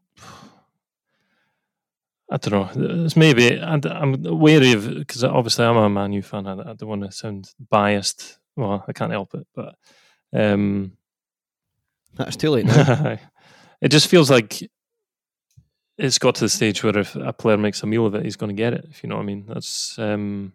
I don't know. It's maybe and I'm wary of because obviously I'm a Man U fan. I, I don't want to sound biased. Well, I can't help it, but um, That's too late now. *laughs* it just feels like it's got to the stage where if a player makes a meal of it, he's going to get it. If you know what I mean. That's um,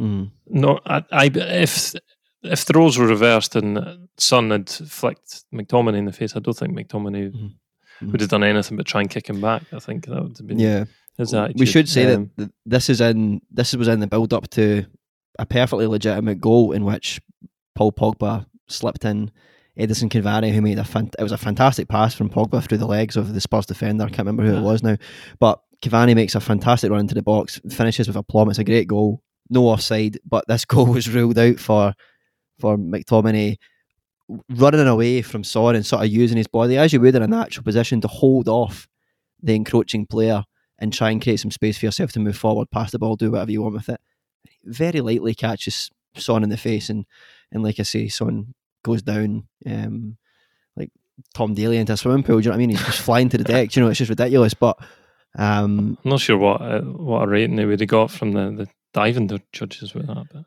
Mm. no, I, I if if the roles were reversed and Son had flicked McTominay in the face, I don't think McTominay. Mhm. would have done anything but try and kick him back. I think that would have been Yeah, his attitude. we should say Um, that this is in this was in the build up to a perfectly legitimate goal in which Paul Pogba slipped in Edinson Cavani, who made a fan- it was a fantastic pass from Pogba through the legs of the Spurs defender. I can't remember who it was now, but Cavani makes a fantastic run into the box, finishes with a plum. It's a great goal, no offside, but this *laughs* goal was ruled out for for McTominay running away from Son and sort of using his body as you would in a natural position to hold off the encroaching player and try and create some space for yourself to move forward, pass the ball, do whatever you want with it. Very lightly catches Son in the face, and and like I say, Son goes down um, like Tom Daley into a swimming pool. Do you know what I mean? He's just *laughs* flying to the deck. You know, it's just ridiculous. But um, I'm not sure what uh, what a rating they would have got from the, the diving judges with that. But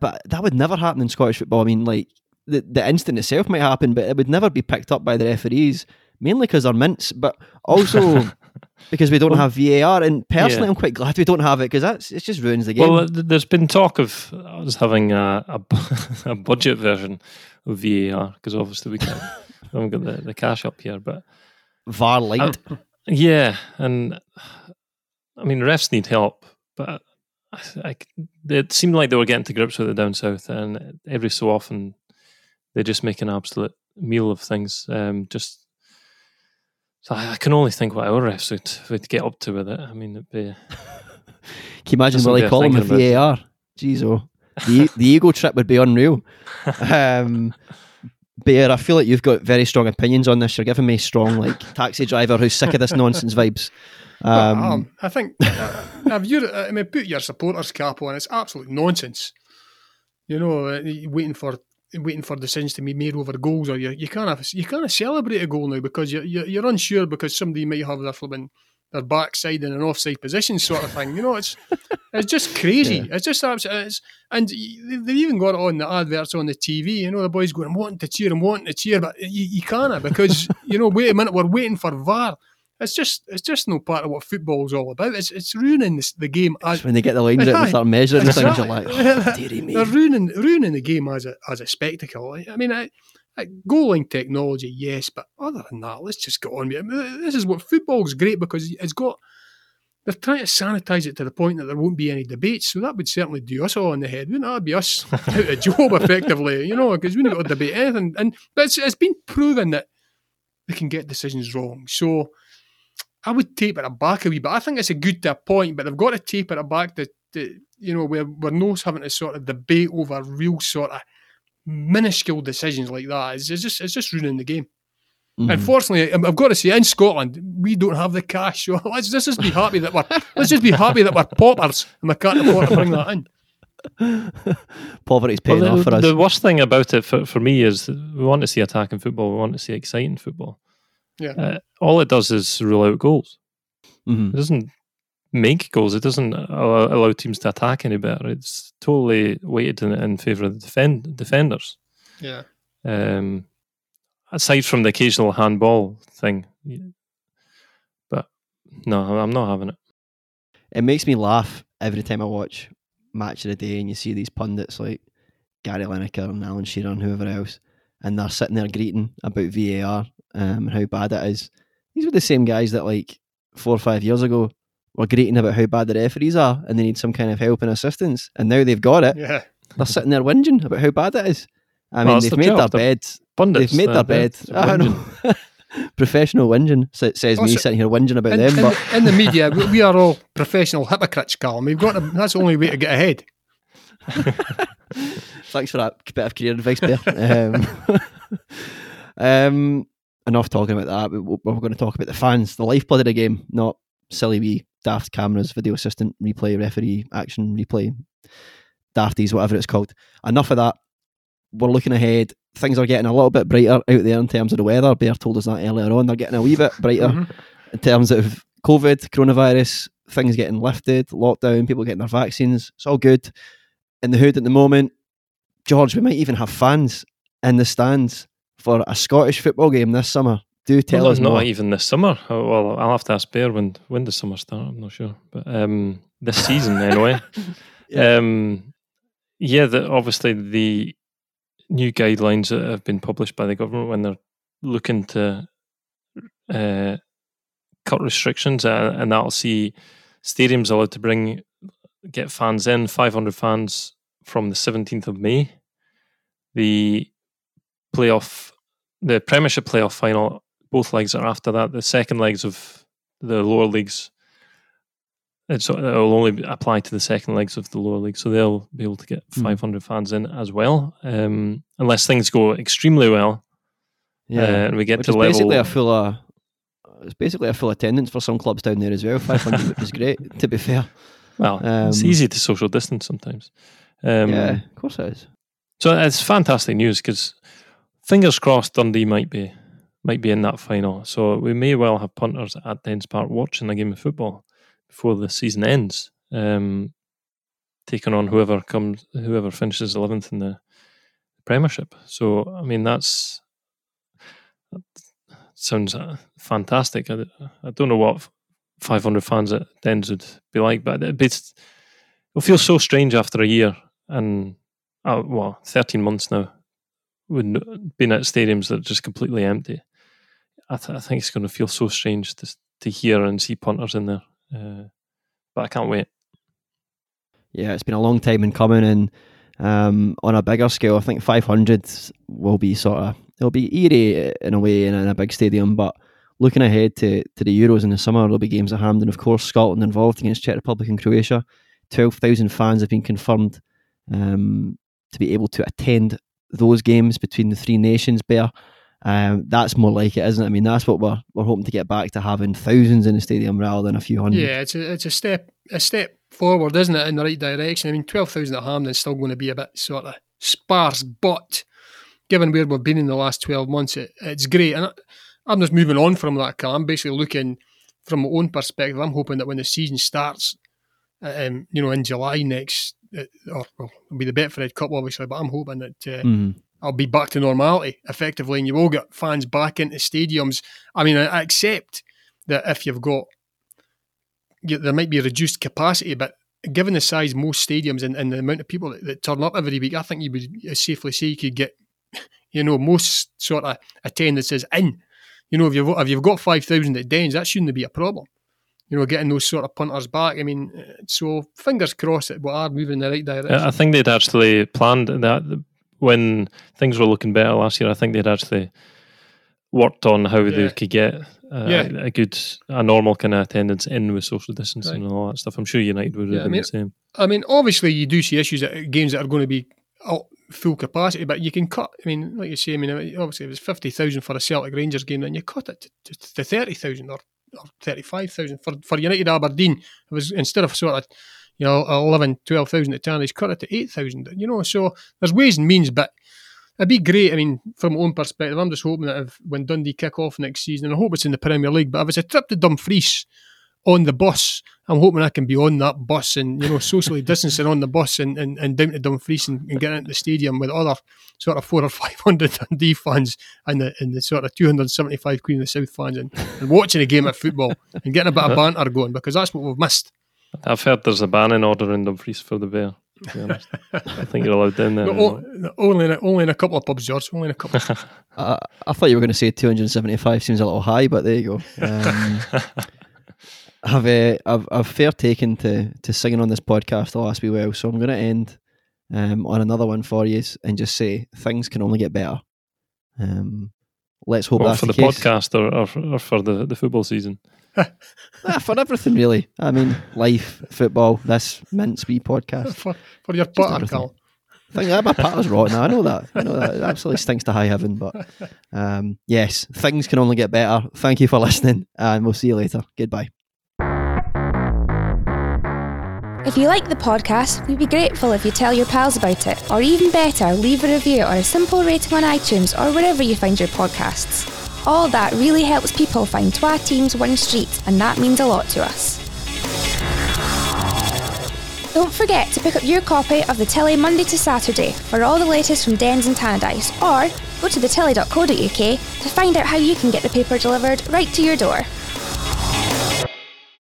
but that would never happen in Scottish football. I mean, like the the incident itself might happen, but it would never be picked up by the referees. Mainly because they're mints, but also *laughs* because we don't Well, have VAR. And personally, yeah. I'm quite glad we don't have it because that's it just ruins the game. well, there's been talk of us having a a, *laughs* a budget version of VAR because obviously we can't. *laughs* we haven't got the, the cash up here, but VAR light. Yeah, and I mean refs need help, but I, I, it seemed like they were getting to grips with it down south, and every so often they just make an absolute meal of things. Um, just so I, I can only think what our refs would, would get up to with it. I mean, it'd be *laughs* Can you imagine That's Willie something calling I'm with VAR? Jeez, oh. The, the ego trip would be unreal. *laughs* Um, Bear, I feel like you've got very strong opinions on this. You're giving me strong, like, taxi driver who's sick of this nonsense vibes. Well, Um, um, I think uh, have you, I mean, put your supporters cap on. It's absolute nonsense. You know, uh, waiting for waiting for decisions to be made over goals, or you you can't have, you can't celebrate a goal now because you're, you're you're unsure because somebody might have their flipping their backside in an offside position, sort of thing. You know, it's *laughs* it's just crazy. Yeah. It's just absolutely, it's, and they've even got it on the adverts on the TV. You know, the boys going, I'm wanting to cheer, I'm wanting to cheer, but you, you can't because you know, wait a minute, we're waiting for VAR. It's just it's just no part of what football's all about. It's it's ruining this, the game as when they get the lines out and start measuring things, you're like, *laughs* oh, dearie me. they're ruining ruining the game as a as a spectacle. I mean, I, I, goal line technology, yes, but other than that, let's just get on with it. This is what football's great because it's got. They're trying to sanitise it to the point that there won't be any debates, so that would certainly do us all in the head. Wouldn't that be us *laughs* out of job effectively? You know, because we don't got to debate anything. And but it's, it's been proven that they can get decisions wrong. So I would taper it back a wee bit. I think it's a good to a point, but they've got to taper it back to, to you know, where we're not having to sort of debate over real sort of minuscule decisions like that. It's, it's just it's just ruining the game. Mhm. Unfortunately, I- I've got to say, in Scotland, we don't have the cash. *laughs* So let's, let's just be happy that we're let's just be happy that we're paupers and we can't afford to bring that in. *laughs* Poverty's paying Well, off for us. the worst thing about it for, for me is we want to see attacking football. We want to see exciting football. Yeah. Uh, all it does is rule out goals. Mhm. It doesn't make goals. It doesn't allow, allow teams to attack any better. It's totally weighted in, in favour of the defend, defenders. Yeah. Um, aside from the occasional handball thing, but no, I'm not having it. It makes me laugh every time I watch Match of the Day and you see these pundits like Gary Lineker and Alan Shearer and whoever else, and they're sitting there greeting about VAR um, and how bad it is. These were the same guys that like four or five years ago were greeting about how bad the referees are and they need some kind of help and assistance, and now they've got it. Yeah. They're sitting there whinging about how bad it is. I Well, mean, they've their made their job. They're bed. Pundits, They've made uh, their bed. they're I whinging. know. *laughs* Professional whinging, sa- says me Also- sitting here whinging about In, them. in- But in the media, we, we are all professional hypocrites, Carl. We've got to, that's the only way to get ahead. *laughs* Thanks for that bit of career advice, Bear. um, *laughs* um, enough talking about that. We- We're going to talk about the fans, the lifeblood of the game, not silly wee daft cameras, video assistant, replay, referee, action, replay, dafties, whatever it's called. Enough of that. We're looking ahead. Things are getting a little bit brighter out there in terms of the weather. Bear told us that earlier on. They're getting a wee bit brighter Mhm. in terms of COVID, coronavirus, things getting lifted, lockdown, people getting their vaccines. It's all good. In the hood at the moment, George, we might even have fans in the stands for a Scottish football game this summer. Do tell Well, us not more. even this summer. Oh, Well, I'll have to ask Bear when when does summer start. I'm not sure, but um, this season *laughs* anyway. Yeah. Um, yeah, the, obviously the new guidelines that have been published by the government when they're looking to uh, cut restrictions, uh, and that'll see stadiums allowed to bring get fans in, 500 fans from the 17th of May. The playoff, the Premiership playoff final, both legs are after that. The second legs of the lower leagues, it's, it'll only apply to the second legs of the lower league, so they'll be able to get Hmm. 500 fans in as well, um, unless things go extremely well yeah. uh, and we get Which to level. basically a full uh, it's basically a full attendance for some clubs down there as well. 500, which is great, *laughs* to be fair. well, it's um, easy to social distance sometimes. Um, yeah, of course it is. So it's fantastic news because fingers crossed Dundee might be might be in that final. So we may well have punters at Dens Park watching a game of football before the season ends, um, taking on whoever comes, whoever finishes eleventh in the Premiership. So I mean that's that sounds fantastic. I, I don't know what 500 fans at Dens would be like, but it'd be, it'll feel so strange after a year and uh, well, 13 months now, when being at stadiums that are just completely empty. I, th- I think it's going to feel so strange to, to hear and see punters in there. Uh, but I can't wait. Yeah, it's been a long time in coming, and um, on a bigger scale, I think 500 will be sort of it'll be eerie in a way in, a big stadium. But looking ahead to, to the Euros in the summer, there'll be games at Hampden, of course, Scotland involved against Czech Republic and Croatia. 12,000 fans have been confirmed um, to be able to attend those games between the three nations. Bear, um, that's more like it, isn't it? I mean, that's what we're we're hoping to get back to having thousands in the stadium rather than a few hundred. Yeah, it's a it's a step a step forward, isn't it, in the right direction? I mean, twelve thousand at Hampden's still going to be a bit sort of sparse, but given where we've been in the last twelve months, it, it's great. And I, I'm just moving on from that. I'm basically looking from my own perspective. I'm hoping that when the season starts, um, you know, in July next, uh, or well, it'll be the Betfred Cup, obviously, but I'm hoping that. Uh, Mhm. I'll be back to normality effectively, and you will get fans back into stadiums. I mean, I, accept that if you've got, there might be reduced capacity, but given the size most stadiums and, and the amount of people that, that turn up every week, I think you would safely say you could get, *laughs* you know, most sort of attendances in. You know, if you've if you've got five thousand at Dens, that shouldn't be a problem. You know, getting those sort of punters back. I mean, so fingers crossed that we are moving in the right direction. I I think they'd actually planned that when things were looking better last year. I think they'd actually worked on how Yeah. they could get uh, Yeah. a good, a normal kind of attendance in with social distancing and all that stuff. I'm sure United would have Yeah, I been mean- the same. I mean, obviously, you do see issues at games that are going to be full capacity, but you can cut. I mean, like you say, I mean, obviously, it was 50,000 for a Celtic Rangers game, then you cut it to, to, to 30,000 or, or 35,000. For, for United Aberdeen, it was instead of sort of, you know, 11, 12,000 at Tannadice, cut it to 8,000. You know, so there's ways and means, but it'd be great. I mean, from my own perspective, I'm just hoping that if, when Dundee kick off next season, and I hope it's in the Premier League, but if it's a trip to Dumfries on the bus, I'm hoping I can be on that bus and, you know, socially *laughs* distancing on the bus and, and, and down to Dumfries and, and get into the stadium with other sort of four or 500 *laughs* Dundee fans and the, and the sort of 275 Queen of the South fans and, and watching a game of football and getting a bit of banter going because that's what we've missed. I've heard there's a banning order in Dumfries for the bear. To be honest. I think you're allowed down there. *laughs* No, no, only, in a, only in a couple of pubs, George. Only in a couple. I, I thought you were going to say 275 seems a little high, but there you go. Um, I've, uh, I've I've fair taken to to singing on this podcast the last wee while, so I'm going to end um, on another one for you and just say things can only get better. Um, let's hope Well, that's for the, the, case. podcast or, or, for- or for the, the football season. *laughs* Ah, for everything, really. I mean, life, football, this mince wee podcast. *laughs* for, for your butter. Carl. I think that my patter's rotten. I know that. I know that. It absolutely stinks to high heaven. But *laughs* um, yes, things can only get better. Thank you for listening, and we'll see you later. Goodbye. If you like the podcast, we'd be grateful if you tell your pals about it, or even better, leave a review or a simple rating on iTunes or wherever you find your podcasts. All that really helps people find Twa Teams One Street, and that means a lot to us. Don't forget to pick up your copy of the Telly Monday to Saturday for all the latest from Dens and Tannadice, or go to thetelly.co.uk to find out how you can get the paper delivered right to your door.